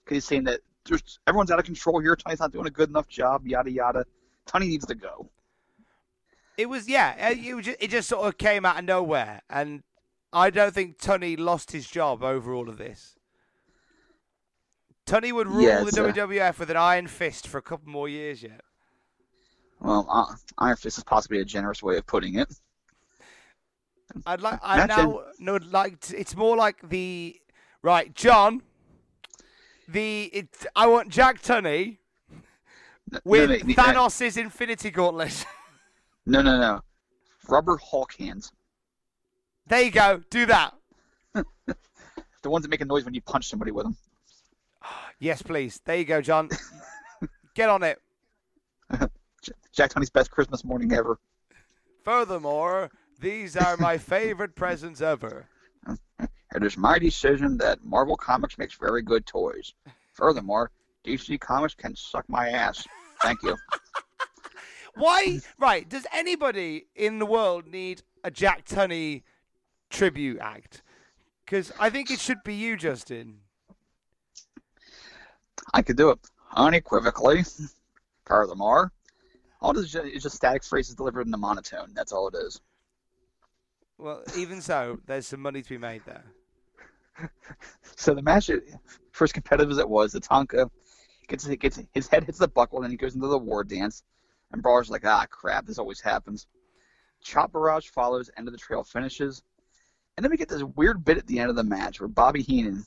because he's saying that there's, everyone's out of control here. Tunney's not doing a good enough job, yada yada. Tunney needs to go. It was yeah. uh, It, was just, it just sort of came out of nowhere, and I don't think Tunney lost his job over all of this. Tunney would rule Yeah, the uh, WWF with an iron fist for a couple more years yet. Well, uh, Iron Fist is possibly a generous way of putting it. I'd like. I Imagine- now no like. It's more like the right, John. The it. I want Jack Tunney with no, no, uh, Thanos' Infinity Gauntlet. No, no, no. Rubber Hulk hands. there you go. Do that. The ones that make a noise when you punch somebody with them. Yes, please. There you go, John. Get on it. Jack Tunney's best Christmas morning ever. Furthermore, these are my favorite presents ever. It is my decision that Marvel Comics makes very good toys. Furthermore, DC Comics can suck my ass. Thank you. Why? Right. Does anybody in the world need a Jack Tunney tribute act? Because I think it should be you, Justin. I could do it unequivocally. Furthermore, all this is just static phrases delivered in a monotone. That's all it is. Well, even so, there's some money to be made there. So the match, first competitive as it was, the Tatanka gets gets his head hits the buckle, and then he goes into the war dance. And Brawler's like, ah, crap, this always happens. Chop Barrage follows, end of the trail finishes, and then we get this weird bit at the end of the match where Bobby Heenan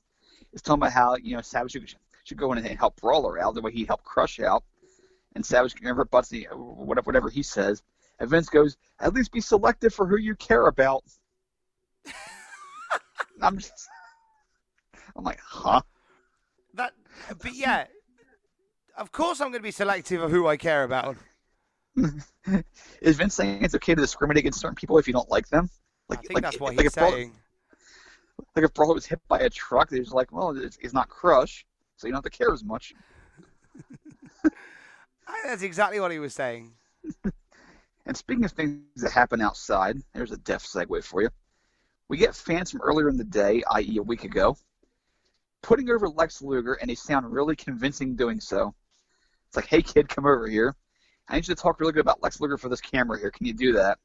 is talking about how you know Savage should, should go in and help Brawler out the way he helped Crush out, and Savage never butts the whatever whatever he says. And Vince goes, at least be selective for who you care about. I'm just, I'm like, huh? That, but yeah, of course I'm going to be selective of who I care about. Is Vince saying it's okay to discriminate against certain people if you don't like them? Like, I think like, that's what like he's Brawler- saying. like if Brawler was hit by a truck, they're just like, well, it's, it's not Crush, so you don't have to care as much. I think that's exactly what he was saying. And speaking of things that happen outside, there's a deft segue for you. We get fans from earlier in the day, i.e., a week ago, putting over Lex Luger, and they sound really convincing doing so. It's like, hey, kid, come over here. I need you to talk really good about Lex Luger for this camera here. Can you do that?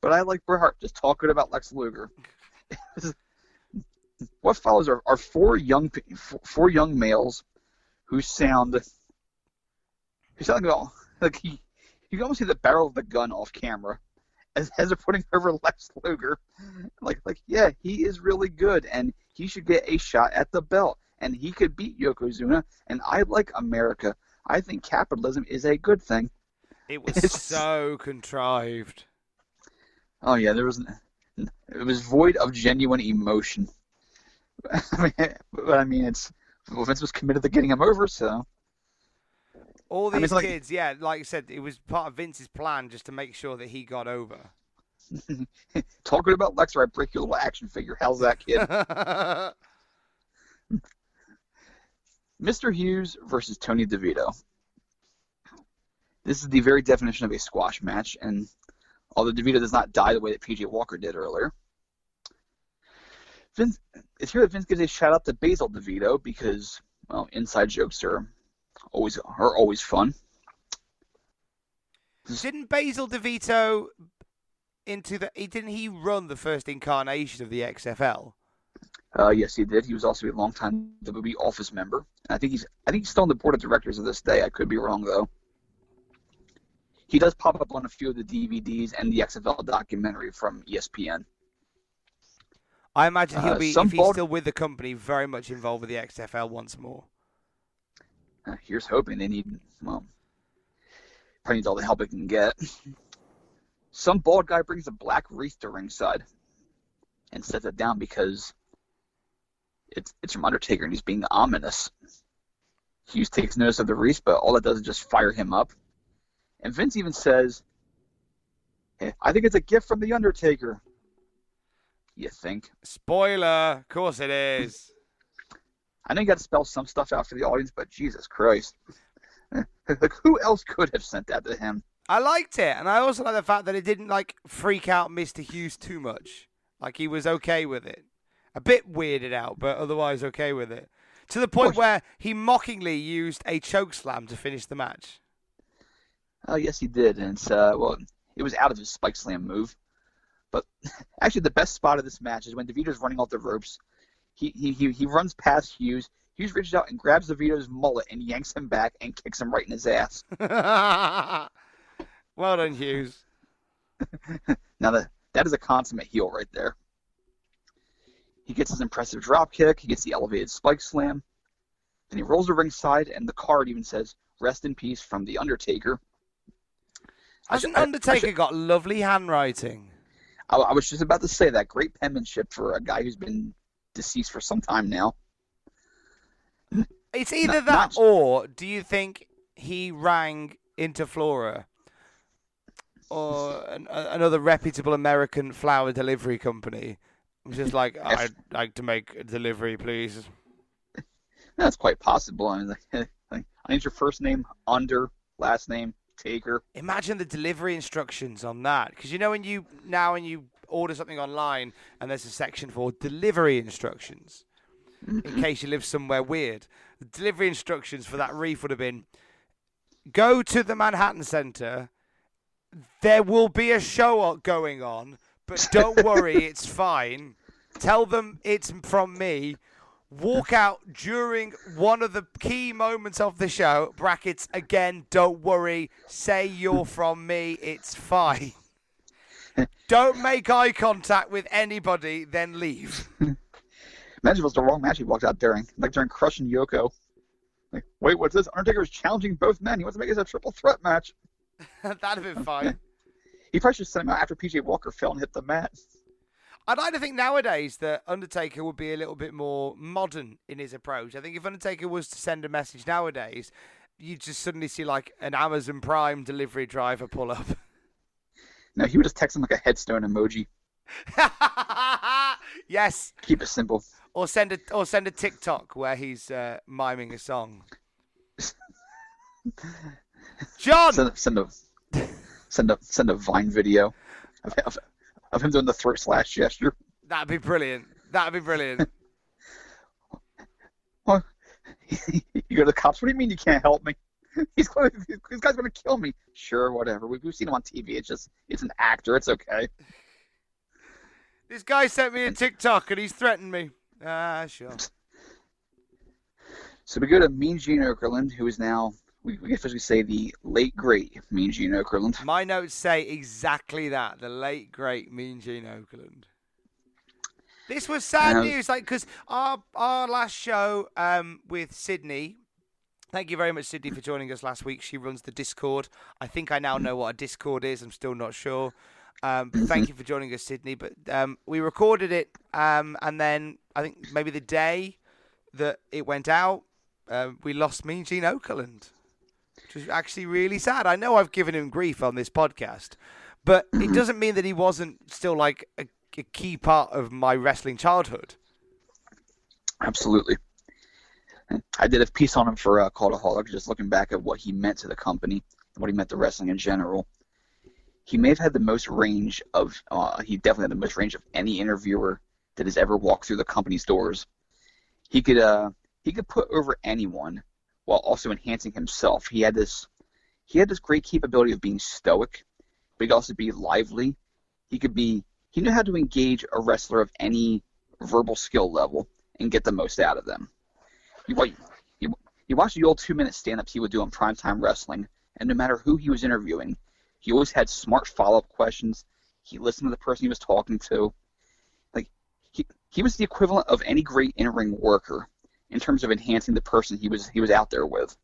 But I like Bret. Just talk good about Lex Luger. what follows are, are four young four young males who sound who sound like, like you, you can almost see the barrel of the gun off camera as, as they're putting over Lex Luger. Like like yeah, he is really good and he should get a shot at the belt and he could beat Yokozuna and I like America. I think capitalism is a good thing. It was It's- so contrived. Oh yeah, there was it was void of genuine emotion. I mean, but I mean, it's well, Vince was committed to getting him over, so All I mean, these it's like- kids, yeah, like I said, it was part of Vince's plan just to make sure that he got over. Talking about Lex I break your little action figure. How's that, kid? Mr. Hughes versus Tony DeVito. This is the very definition of a squash match, and although DeVito does not die the way that PJ Walker did earlier, Vince, it's here that Vince gives a shout out to Basil DeVito because, well, inside jokes are always are always fun. didn't Basil DeVito into the? He didn't he run the first incarnation of the XFL? Uh, yes, he did. He was also a longtime WWE office member. I think he's I think he's still on the board of directors of this day. I could be wrong though. He does pop up on a few of the DVDs and the XFL documentary from ESPN. I imagine he'll Uh, be, some if he's bald- still with the company, very much involved with the XFL once more. Uh, here's hoping they need well, probably needs all the help it can get. Some bald guy brings a black wreath to ringside and sets it down because it's it's from Undertaker and he's being ominous. Hughes takes notice of the wreath, but all it does is just fire him up. And Vince even says, "Hey, I think it's a gift from the Undertaker. You think? Spoiler, of course it is. I know you got to spell some stuff out for the audience, but Jesus Christ. like, who else could have sent that to him? I liked it, and I also like the fact that it didn't like freak out Mr. Hughes too much. Like he was okay with it. A bit weirded out, but otherwise okay with it. To the point where he mockingly used a choke slam to finish the match. Oh, yes, he did. And uh, well, it was out of his spike slam move. But actually, the best spot of this match is when DeVito's running off the ropes. He, he, he, he runs past Hughes. Hughes reaches out and grabs the DeVito's mullet and yanks him back and kicks him right in his ass. well done, Hughes. Now, that, that is a consummate heel right there. He gets his impressive drop kick. He gets the elevated spike slam. Then he rolls to ringside, and the card even says, Rest in peace from The Undertaker. I Hasn't should- I- I Undertaker got lovely handwriting? I, I was just about to say that great penmanship for a guy who's been deceased for some time now. It's either Not- that not- or do you think he rang Interflora or an, a- another reputable American flower delivery company? Just like, I'd like to make a delivery, please. That's quite possible. I mean, like, like, I need your first name, under, last name, Taker. Imagine the delivery instructions on that, because you know when you now when you order something online and there's a section for delivery instructions, in mm-hmm. case you live somewhere weird. The delivery instructions for that reef would have been: go to the Manhattan Center. There will be a show going on, but don't worry, it's fine. Tell them it's from me. Walk out during one of the key moments of the show. Brackets again. Don't worry. Say you're from me. It's fine. Don't make eye contact with anybody, then leave. Imagine if it was the wrong match he walked out during, like during crushing Yoko. Like, wait, what's this? Undertaker is challenging both men. He wants to make this a triple threat match. That'd have been fine. He probably should send him out after PJ Walker fell and hit the mat. I'd like to think nowadays that Undertaker would be a little bit more modern in his approach. I think if Undertaker was to send a message nowadays, you'd just suddenly see like an Amazon Prime delivery driver pull up. No, he would just text him like a headstone emoji. yes, Keep it simple. or send a or send a TikTok where he's uh, miming a song. John, Send, send a send a send a Vine video of, of, of him doing the throat slash gesture. that'd be brilliant. That'd be brilliant. You go to the cops. What do you mean you can't help me? He's going. This guy's going to kill me. Sure, whatever. We've, we've seen him on TV. It's just it's an actor. It's okay. this guy sent me a TikTok and he's threatened me. Ah, sure. So we go to Mean Gene Okerlund, who is now we, we officially say the late great Mean Gene Okerlund. My notes say exactly that. The late great Mean Gene Okerlund. This was sad Um, news, like because our our last show um, with Sydney. Thank you very much, Sydney, for joining us last week. She runs the Discord. I think I now know what a Discord is. I'm still not sure. Um, thank you for joining us, Sydney. But um, we recorded it, um, and then I think maybe the day that it went out, uh, we lost Mean Gene Okerlund which is actually really sad. I know I've given him grief on this podcast, but it doesn't mean that he wasn't still like a, a key part of my wrestling childhood. Absolutely. I did a piece on him for uh, Cultaholic, just looking back at what he meant to the company, and what he meant to wrestling in general. He may have had the most range of, uh, he definitely had the most range of any interviewer that has ever walked through the company's doors. He could, uh, he could put over anyone while also enhancing himself. He had this, he had this great capability of being stoic, but he could also be lively. He could be, he knew how to engage a wrestler of any verbal skill level and get the most out of them. You, you, you watch the old two minute stand ups he would do on primetime wrestling, and no matter who he was interviewing, he always had smart follow up questions. He listened to the person he was talking to. Like he, he was the equivalent of any great in ring worker in terms of enhancing the person he was he was out there with.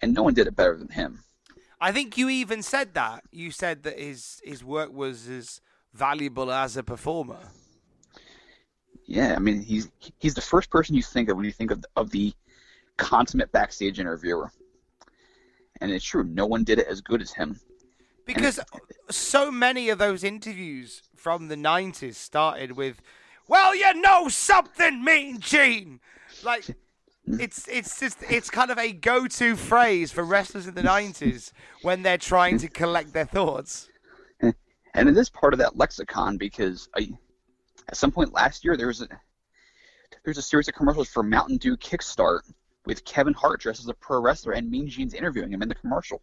And no one did it better than him. I think you even said that. You said that his his work was as valuable as a performer. Yeah, I mean he's he's the first person you think of when you think of of the consummate backstage interviewer. And it's true, no one did it as good as him. Because so many of those interviews from the 90s started with, "Well, you know something, Mean Gene." Like it's it's just it's kind of a go-to phrase for wrestlers in the 90s when they're trying to collect their thoughts. And it is part of that lexicon because I, at some point last year there was a there's a series of commercials for Mountain Dew Kickstart with Kevin Hart dressed as a pro wrestler and Mean Gene's interviewing him in the commercial.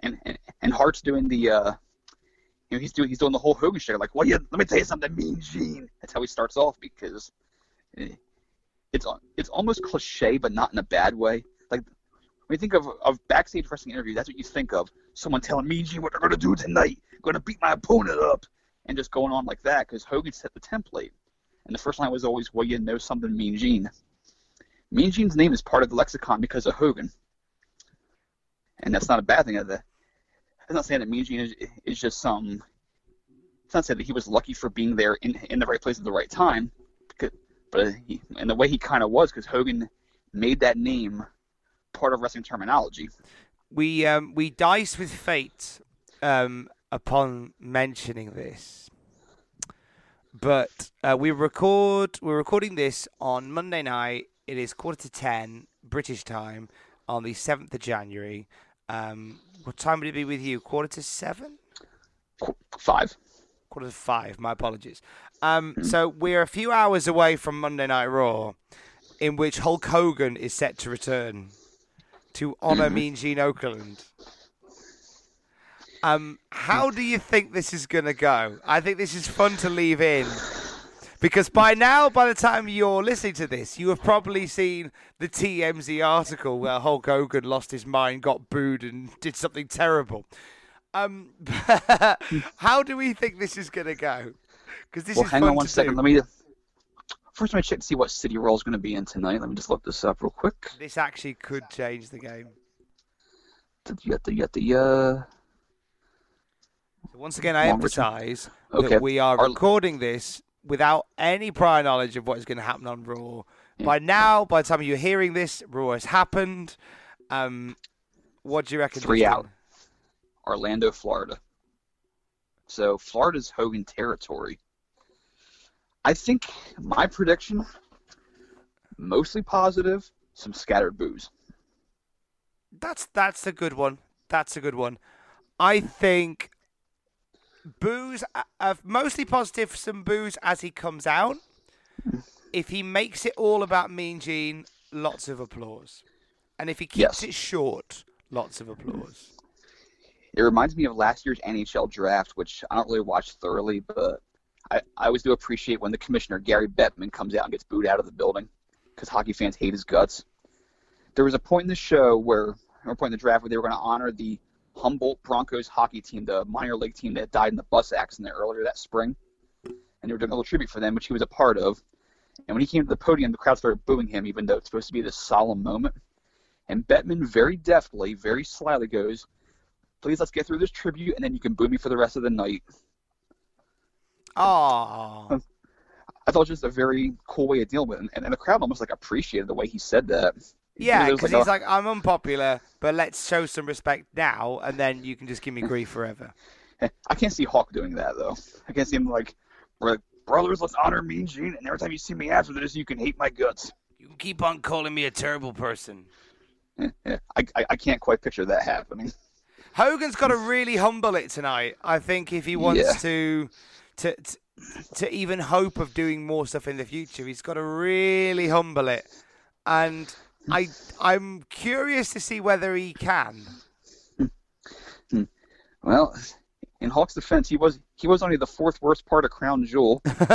And and, and Hart's doing the uh you know, he's doing he's doing the whole Hogan shit like, well, yeah, let me tell you something, Mean Gene. That's how he starts off because it's it's almost cliche, but not in a bad way. Like when you think of of backstage wrestling interview, that's what you think of. Someone telling Mean Gene what they're gonna do tonight, gonna beat my opponent up, and just going on like that because Hogan set the template. And the first line was always, "Well, you know something, Mean Gene." Mean Gene's name is part of the lexicon because of Hogan, and that's not a bad thing. The, I'm not saying that Mean Gene is, is just some. It's not saying that he was lucky for being there in in the right place at the right time, but he, and the way he kind of was because Hogan made that name part of wrestling terminology. We um, we dice with fate um, upon mentioning this, but uh, we record we're recording this on Monday night. It is quarter to ten British time on the seventh of January. Um, what time would it be with you? Quarter to seven. Five. Quarter to five. My apologies. Um, so we're a few hours away from Monday Night Raw, in which Hulk Hogan is set to return to honor Mean Gene Okerlund. Um, how do you think this is going to go? I think this is fun to leave in. Because by now, by the time you're listening to this, you have probably seen the TMZ article where Hulk Hogan lost his mind, got booed, and did something terrible. Um, how do we think this is going to go? Because this well, is hang fun on one second. do. Let me first let me check to see what City Raw is going to be in tonight. Let me just look this up real quick. This actually could change the game. You got the you got the uh. So once again, I Longer emphasise Okay. that we are Our- recording this without any prior knowledge of what is going to happen on Raw. By now, by the time you're hearing this, Raw has happened. Um, what do you reckon? Three out. Orlando, Florida. So Florida's Hogan territory. I think my prediction, mostly positive, some scattered booze. That's that's a good one. That's a good one. I think booze, uh, uh, mostly positive, some boos as he comes out. If he makes it all about Mean Gene, lots of applause. And if he keeps Yes. it short, lots of applause. It reminds me of last year's NHL draft, which I don't really watch thoroughly, but I, I always do appreciate when the commissioner Gary Bettman comes out and gets booed out of the building because hockey fans hate his guts. There was a point in the show where, or a point in the draft where they were going to honor the Humboldt Broncos hockey team, the minor league team that died in the bus accident earlier that spring, and they were doing a little tribute for them, which he was a part of. And when he came to the podium, the crowd started booing him, even though it's supposed to be this solemn moment. And Bettman very deftly, very slyly goes, please let's get through this tribute and then you can boo me for the rest of the night. Oh, I thought it was just a very cool way of dealing with it. And, and the crowd almost like appreciated the way he said that. Yeah, It was because a- he's like, I'm unpopular, but let's show some respect now, and then you can just give me grief forever. I can't see Hawk doing that though. I can't see him like, "Bro- brothers, let's honor Mean Gene, and every time you see me after this, you can hate my guts. You can keep on calling me a terrible person. Yeah, I, I, I can't quite picture that happening. Hogan's got to really humble it tonight. I think if he wants Yeah. to, to, to, to even hope of doing more stuff in the future, he's got to really humble it. And I, I'm curious to see whether he can. Hmm. Well, in Hawk's defense, he was he was only the fourth worst part of Crown Jewel.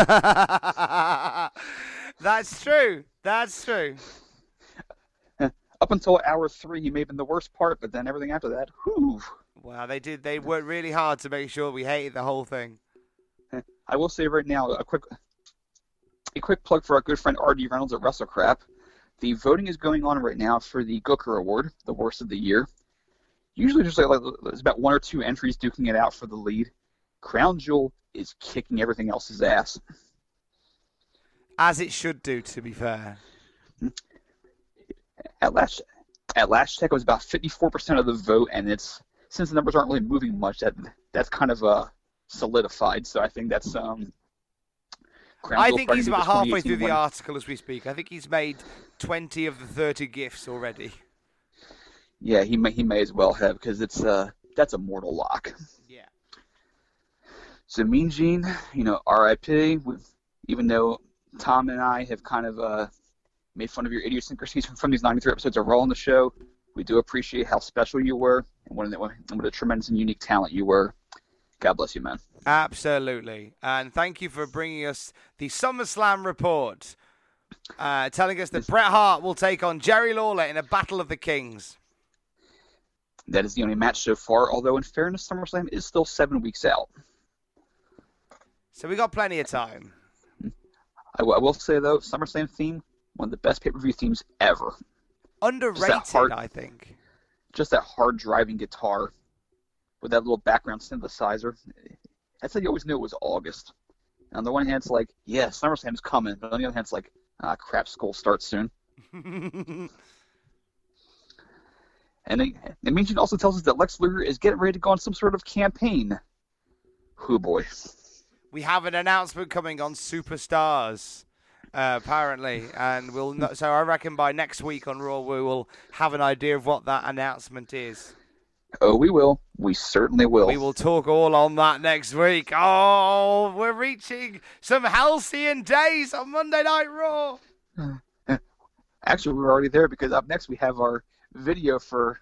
That's true. That's true. Uh, up until hour three, he may have been the worst part, but then everything after that, whew. Wow, they did. They worked really hard to make sure we hated the whole thing. Uh, I will say right now, a quick a quick plug for our good friend R.D. Reynolds at WrestleCrap. The voting is going on right now for the Gooker Award, the worst of the year. Usually, there's like there's about one or two entries duking it out for the lead. Crown Jewel is kicking everything else's ass. As it should do, to be fair. At last, at last check, it was about 54% of the vote, and it's since the numbers aren't really moving much, that that's kind of uh, solidified. So I think that's um. Crown I think he's about halfway through the article as we speak. I think he's made 20 of the 30 gifts already. Yeah, he may he may as well have because it's uh that's a mortal lock. Yeah. So Mean Gene, you know, R.I.P. With even though Tom and I have kind of uh made fun of your idiosyncrasies from, from these 93 episodes of Raw on the show, we do appreciate how special you were and what, and what a tremendous and unique talent you were. God bless you, man. Absolutely. And thank you for bringing us the SummerSlam report, uh, telling us that Bret Hart will take on Jerry Lawler in a Battle of the Kings. That is the only match so far. Although in fairness, SummerSlam is still seven weeks out. So we got plenty of time. I, w- I will say though, SummerSlam theme one of the best pay-per-view themes ever. Underrated, hard- I think. just that hard driving guitar with that little background synthesizer. That's how you always knew it was August. And on the one hand, it's like, yeah, SummerSlam's coming, but on the other hand, it's like, ah, crap, school starts soon. And it, it also tells us that Lex Luger is getting ready to go on some sort of campaign. Who boy? we have an announcement coming on Superstars, uh, apparently, and we'll. Know, so I reckon by next week on Raw we will have an idea of what that announcement is. Oh, we will. We certainly will. We will talk all on that next week. Oh, we're reaching some halcyon days on Monday Night Raw. Actually, we're already there because up next we have our video for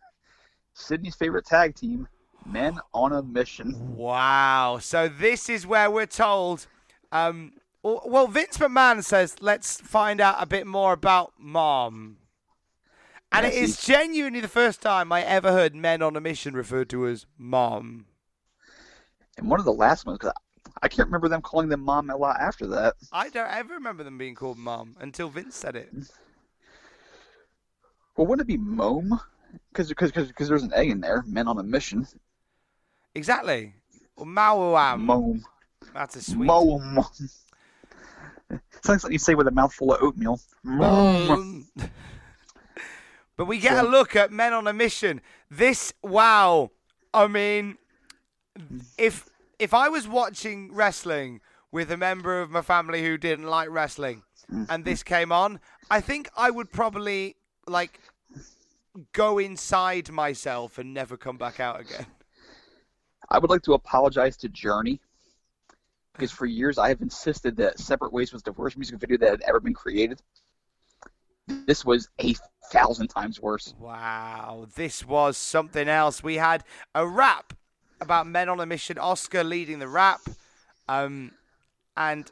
Sydney's favorite tag team, Men on a Mission. Wow. So this is where we're told. Um, well, Vince McMahon says, let's find out a bit more about Mom. And it is genuinely the first time I ever heard men on a mission referred to as Mom. And one of the last ones, because I can't remember them calling them Mom a lot after that. I don't ever remember them being called Mom until Vince said it. Well, wouldn't it be mom? Because because there's an A in there. Men on a mission. Exactly. Well, Mawam. Mome. That's a sweet. Mome. Sounds like you say with a mouthful of oatmeal. Mome. but we get a look at Men on a Mission. This, wow. I mean, if if I was watching wrestling with a member of my family who didn't like wrestling, and this came on, I think I would probably like go inside myself and never come back out again. I would like to apologize to Journey because for years I have insisted that Separate Ways was the worst music video that had ever been created. This was a thousand times worse. Wow, this was something else. We had a rap about men on a mission, Oscar leading the rap, um, and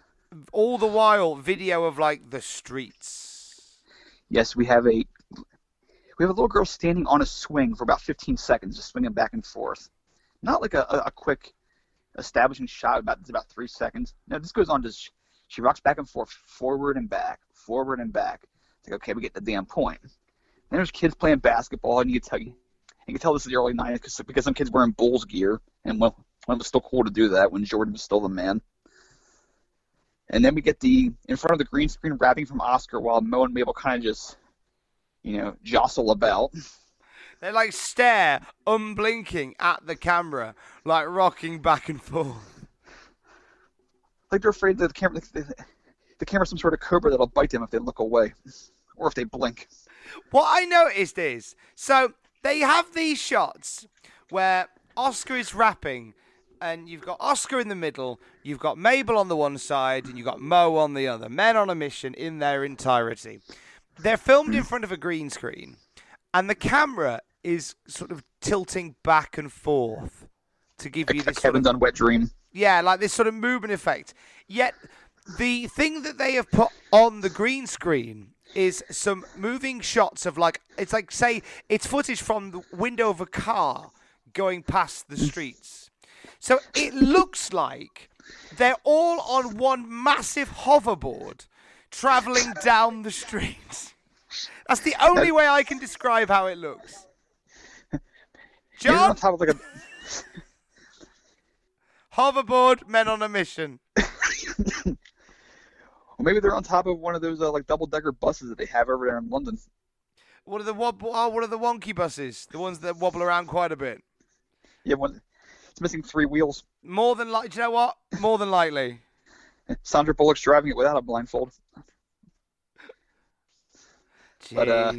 all the while video of like the streets. Yes, we have a we have a little girl standing on a swing for about 15 seconds, just swinging back and forth. Not like a, a, a quick establishing shot about it's about three seconds. No, this goes on just she rocks back and forth, forward and back, forward and back. Like okay, we get the damn point. Then there's kids playing basketball, and you can tell you, you can tell this is the early '90s because because some kids wearing Bulls gear, and well, when it was still cool to do that when Jordan was still the man. And then we get the in front of the green screen rapping from Oscar while Mo and Mabel kind of just, you know, jostle about. They like stare, unblinking at the camera, like rocking back and forth. Like they're afraid that the camera, the, the camera's some sort of cobra that'll bite them if they look away, or if they blink. What I noticed is so they have these shots where Oscar is rapping, and you've got Oscar in the middle, you've got Mabel on the one side, and you've got Mo on the other. Men on a mission in their entirety. They're filmed in front of a green screen, and the camera is sort of tilting back and forth to give A, you this sort Kevin of Dunn wet dream. yeah, like this sort of movement effect. Yet the thing that they have put on the green screen is some moving shots of like it's like say it's footage from the window of a car going past the streets. So it looks like they're all on one massive hoverboard traveling down the streets. That's the only way I can describe how it looks. Maybe they're on John, like a hoverboard, men on a mission. Or maybe they're on top of one of those uh, like double decker buses that they have over there in London. What are the wob- oh, what are the wonky buses? The ones that wobble around quite a bit. Yeah, one. It's missing three wheels. More than like, do you know what? More than likely. Sandra Bullock's driving it without a blindfold. Jeez, But, uh,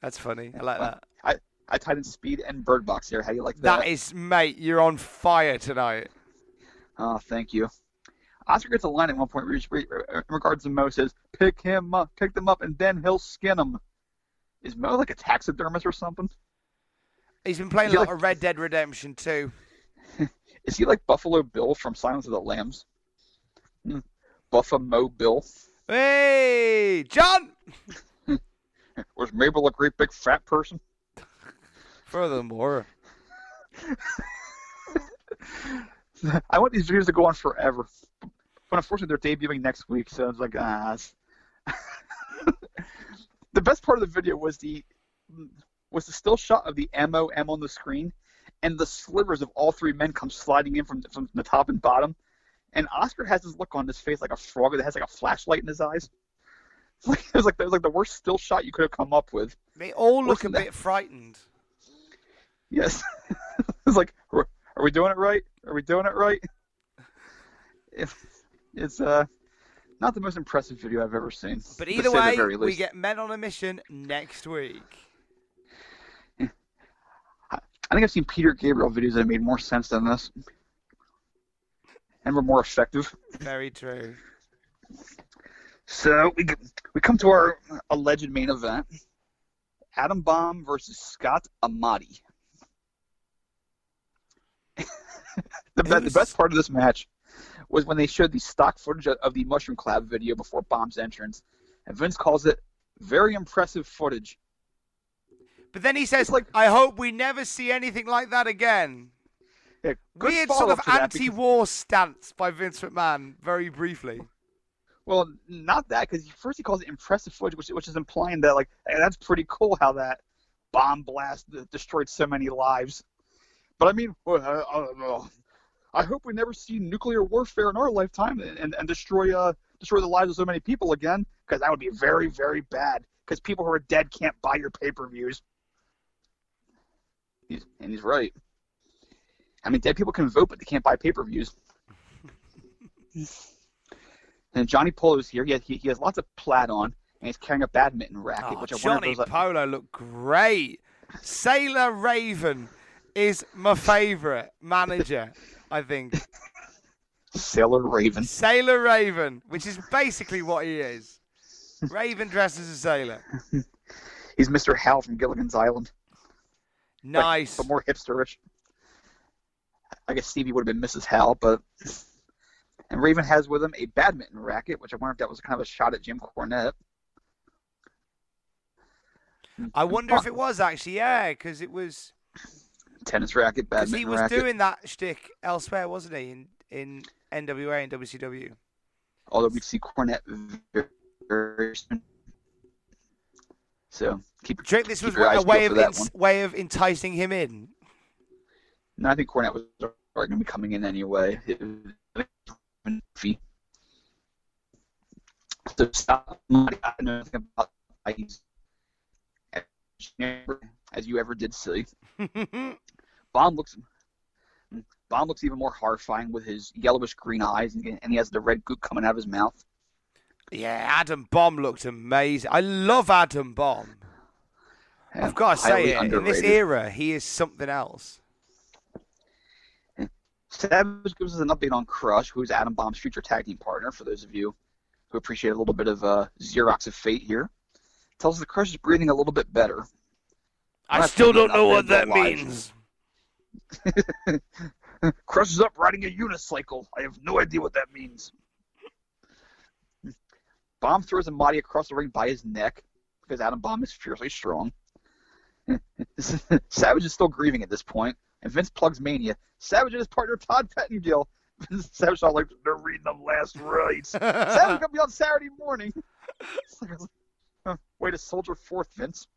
that's funny. I like that. I I tied in Speed and Bird Box here. How do you like that? That is, mate. You're on fire tonight. Oh, thank you. Oscar gets a line at one point in regards to Mo says, "Pick him up, pick them up, and then he'll skin them." Is Mo like a taxidermist or something? He's been playing a lot like- of Red Dead Redemption too. Is he like Buffalo Bill from Silence of the Lambs? Hmm. Buffalo Bill. Hey, John. Was Mabel a great big fat person? Furthermore, I want these videos to go on forever. But unfortunately, they're debuting next week, so it's like, ah. the best part of the video was the was the still shot of the MOM on the screen, and the slivers of all three men come sliding in from from the top and bottom. And Oscar has this look on his face like a frog that has like a flashlight in his eyes. Like it was like it was like the worst still shot you could have come up with. they all look a Listen, that- bit frightened. Yes. it's like, are are we doing it right? Are we doing it right? If it's uh not the most impressive video I've ever seen. But either way, we get Men on a Mission next week. I think I've seen Peter Gabriel videos that made more sense than this, and were more effective. Very true. So we we come to our alleged main event: Adam Bomb versus Scott Amati. the, be- the best part of this match was when they showed the stock footage of- the Mushroom Cloud video before Bomb's entrance, and Vince calls it very impressive footage. But then he says, like- "I hope we never see anything like that again." Yeah, Weird sort of that because- anti-war stance by Vince McMahon. Very briefly. Well, not that because first he calls it impressive footage, which which is implying that like hey, that's pretty cool how that bomb blast destroyed so many lives. But I mean, I hope we never see nuclear warfare in our lifetime and, and, and destroy uh destroy the lives of so many people again because that would be very very bad because people who are dead can't buy your pay-per-views. He's, and he's right. I mean, dead people can vote, but they can't buy pay-per-views. And Johnny Polo's here. He has, he, he has lots of plaid on, and he's carrying a badminton racket, Oh, which I wonder Johnny Polo looked great. Sailor Raven is my favourite manager. I think Sailor Raven. Sailor Raven, which is basically what he is. Raven dressed as a sailor. He's Mr. Howell from Gilligan's Island, Nice. but more hipsterish. I guess Stevie would have been Mrs. Howell, but and Raven has with him a badminton racket, which I wonder if that was kind of a shot at Jim Cornette. I wonder if it was actually, yeah, because it was Tennis racket, badminton he was racket. doing that shtick elsewhere, wasn't he? In in NWA and WCW. Although we see Cornette very, soon. So keep. Think this keep was a way of way of enticing him in? No, I think Cornette was going to be coming in anyway. It was fee. So stop. I don't know anything about he's as you ever did see. Bomb looks Bomb looks even more horrifying with his yellowish green eyes and, and he has the red goop coming out of his mouth. Yeah, Adam Bomb looked amazing. I love Adam Bomb. And I've got to say it. In this era, he is something else. Savage gives us an update on Crush, who's Adam Bomb's future tag team partner. For those of you who appreciate a little bit of uh, Xerox of fate here, tells us the Crush is breathing a little bit better. I Not still don't know what that means. Crushes up riding a unicycle. I have no idea what that means. Bomb throws Amati across the ring by his neck because Adam Bomb is fiercely strong. Savage is still grieving at this point, and Vince plugs Mania. Savage and his partner Todd Pettengill. Savage all like they're reading the last rites. Savage gonna be on Saturday morning. Like, uh, way to soldier forth, Vince.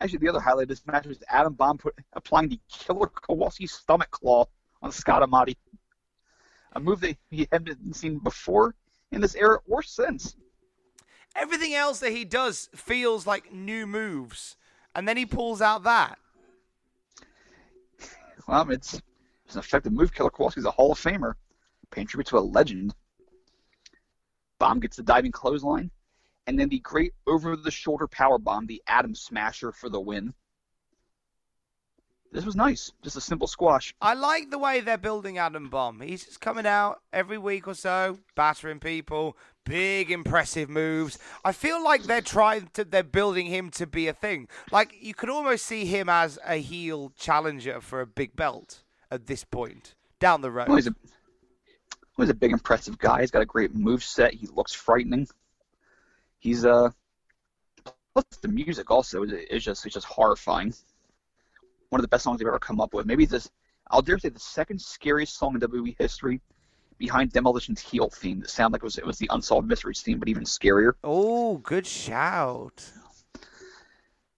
Actually, the other highlight of this match was Adam Bomb put, applying the Killer Kowalski stomach claw on Scott Amati. A move that he hadn't seen before in this era or since. Everything else that he does feels like new moves, and then he pulls out that. Well, it's, it's an effective move. Killer Kowalski's a Hall of Famer, paying tribute to a legend. Bomb gets the diving clothesline, and then the great over-the-shoulder power bomb, the Atom Smasher for the win. This was nice, just a simple squash. I like the way they're building Adam Bomb. He's just coming out every week or so, battering people, big impressive moves. I feel like they're trying to, they're building him to be a thing. Like you could almost see him as a heel challenger for a big belt at this point down the road. Well, he's a he's a big impressive guy. He's got a great move set. He looks frightening. He's uh plus the music also is, is just it's just horrifying. One of the best songs they've ever come up with. Maybe this I'll dare say the second scariest song in WWE history behind Demolition's heel theme that sounded like it was it was the Unsolved Mysteries theme, but even scarier. Oh, good shout.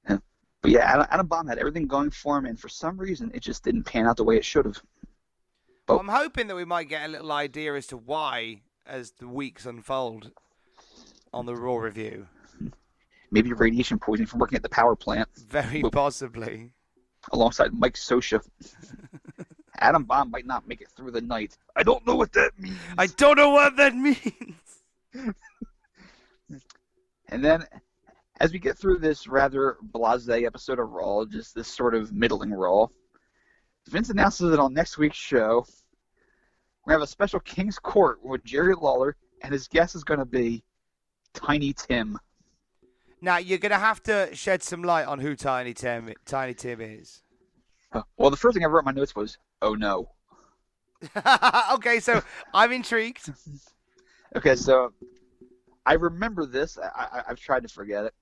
But yeah, Adam, Adam Bomb had everything going for him, and for some reason, it just didn't pan out the way it should have. Well, I'm hoping that we might get a little idea as to why as the weeks unfold on the Raw review. Maybe radiation poisoning from working at the power plant. Very possibly. Alongside Mike Sosha. Adam Bomb might not make it through the night. I don't know what that means. I don't know what that means. and then, as we get through this rather blasé episode of Raw, just this sort of middling Raw, Vince announces that on next week's show, we're going to have a special King's Court with Jerry Lawler, and his guest is going to be Tiny Tim. Now you're going to have to shed some light on who Tiny Tim Tiny Tim is. Well, the first thing I wrote in my notes was, "Oh no." okay, so I'm intrigued. okay, so I remember this. I, have tried to forget it.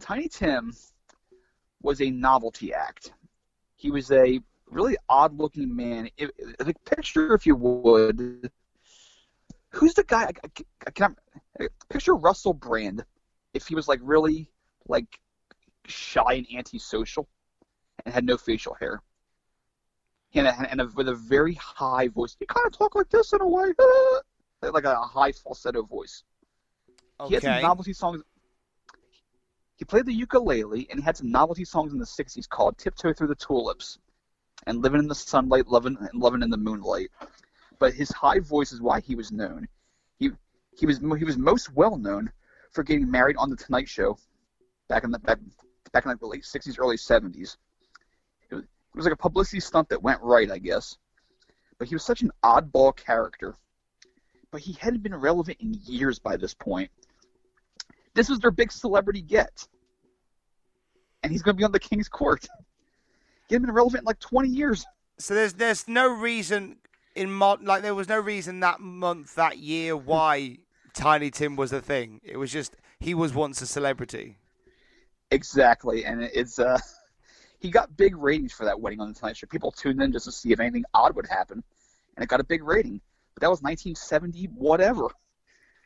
Tiny Tim was a novelty act. He was a really odd-looking man. If, the picture, if you would, who's the guy? I, I, can I, picture Russell Brand if he was like really like shy and antisocial and had no facial hair. And, a, and a, with a very high voice. He kind of talked like this in a way, like a high falsetto voice. Okay. He had some novelty songs. He played the ukulele, and he had some novelty songs in the '60s called "Tiptoe Through the Tulips" and "Living in the Sunlight, Loving and Loving in the Moonlight." But his high voice is why he was known. He he was he was most well known for getting married on the Tonight Show back in the back, back in like the late '60s, early '70s. It was, it was like a publicity stunt that went right, I guess. But he was such an oddball character. But he hadn't been relevant in years by this point. This was their big celebrity get. And he's going to be on the King's Court. He hadn't been relevant in like 20 years. So there's there's no reason in mod like there was no reason that month that year why Tiny Tim was a thing. It was just he was once a celebrity. Exactly, and it's uh he got big ratings for that wedding on the Tonight Show. People tuned in just to see if anything odd would happen, and it got a big rating. But that was 1970, whatever.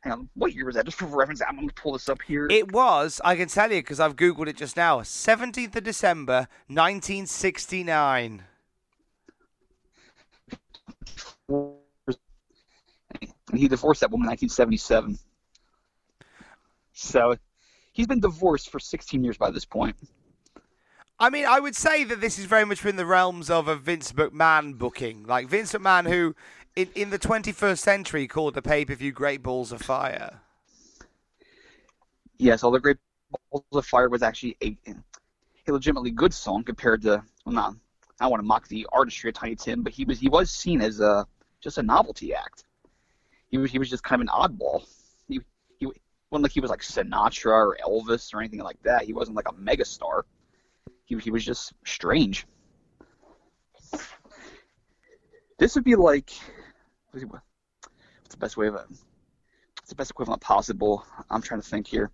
Hang on, what year was that? Just for reference, I'm going to pull this up here. It was, I can tell you because I've Googled it just now, 17th of December, 1969. He divorced that woman in 1977. So he's been divorced for 16 years by this point. I mean, I would say that this is very much within the realms of a Vince McMahon booking. Like Vince McMahon, who in, in the 21st century called the pay per view Great Balls of Fire. Yes, all the Great Balls of Fire was actually a, a legitimately good song compared to, well, not, I don't want to mock the artistry of Tiny Tim, but he was he was seen as a just a novelty act. He was he was just kind of an oddball. He he wasn't like he was like Sinatra or Elvis or anything like that. He wasn't like a megastar. he he was just strange. This would be like what's the best way of it? What's the best equivalent possible? I'm trying to think here.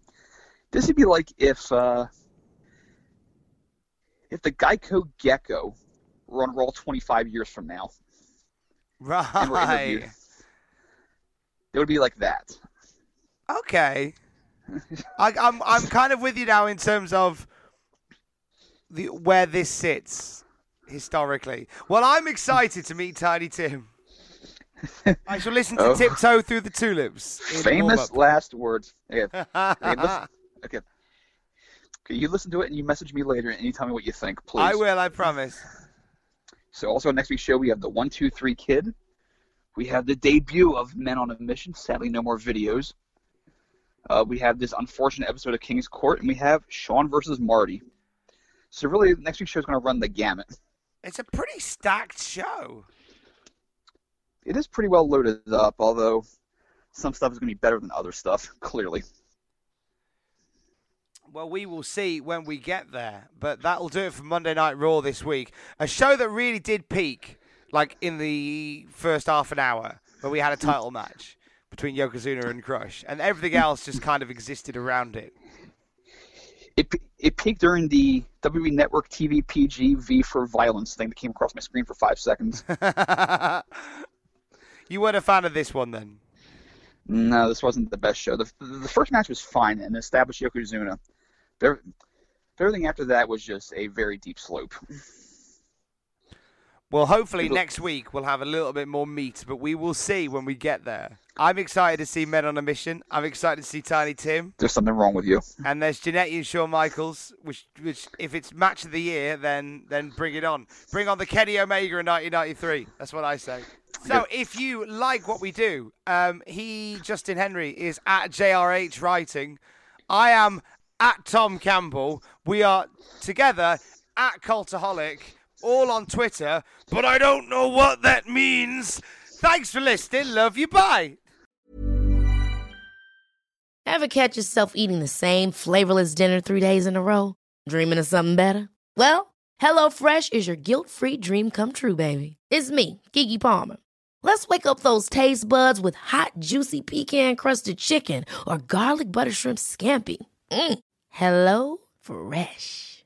This would be like if uh, if the Geico Gecko were on roll 25 years from now. Right. It would be like that. Okay. I, I'm I'm kind of with you now in terms of the where this sits historically. Well, I'm excited to meet Tiny Tim. I shall listen to Oh. Tiptoe Through the Tulips. in the Famous last words. Okay. Okay, okay. Okay, you listen to it and you message me later and you tell me what you think, please. I will, I promise. So also on next week's show we have the one two three kid. We have the debut of Men on a Mission. Sadly, no more videos. Uh, we have this unfortunate episode of King's Court, and we have Shawn versus Marty. So really, next week's show is going to run the gamut. It's a pretty stacked show. It is pretty well loaded up, although some stuff is going to be better than other stuff. Clearly. Well, we will see when we get there. But that'll do it for Monday Night Raw this week. A show that really did peak, like in the first half an hour, where we had a title match between Yokozuna and Crush, and everything else just kind of existed around it. It, it peaked during the WWE Network TV PG V for Violence thing that came across my screen for five seconds. you weren't a fan of this one then? No, this wasn't the best show. The, the first match was fine and established Yokozuna. There, everything after that was just a very deep slope. Well, hopefully next week we'll have a little bit more meat, but we will see when we get there. I'm excited to see Men on a Mission. I'm excited to see Tiny Tim. There's something wrong with you. And there's Jannetty and Shawn Michaels, which, which if it's match of the year, then then bring it on. Bring on the Kenny Omega in 1993. That's what I say. So if you like what we do, um, he Justin Henry is at JRH Writing. I am at Tom Campbell. We are together at Cultaholic, all on Twitter. But I don't know what that means. Thanks for listening. Love you. Bye. Ever catch yourself eating the same flavorless dinner three days in a row? Dreaming of something better? Well, HelloFresh is your guilt-free dream come true, baby. It's me, Keke Palmer. Let's wake up those taste buds with hot, juicy pecan-crusted chicken or garlic butter shrimp scampi. Mm. Hello Fresh.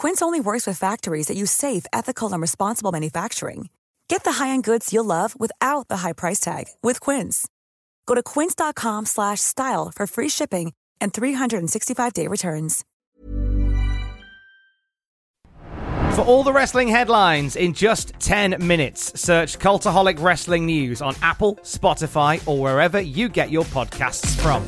Quince only works with factories that use safe, ethical, and responsible manufacturing. Get the high-end goods you'll love without the high price tag with Quince. Go to quince.com slash style for free shipping and 365-day returns. For all the wrestling headlines in just 10 minutes, search Cultaholic Wrestling News on Apple, Spotify, or wherever you get your podcasts from.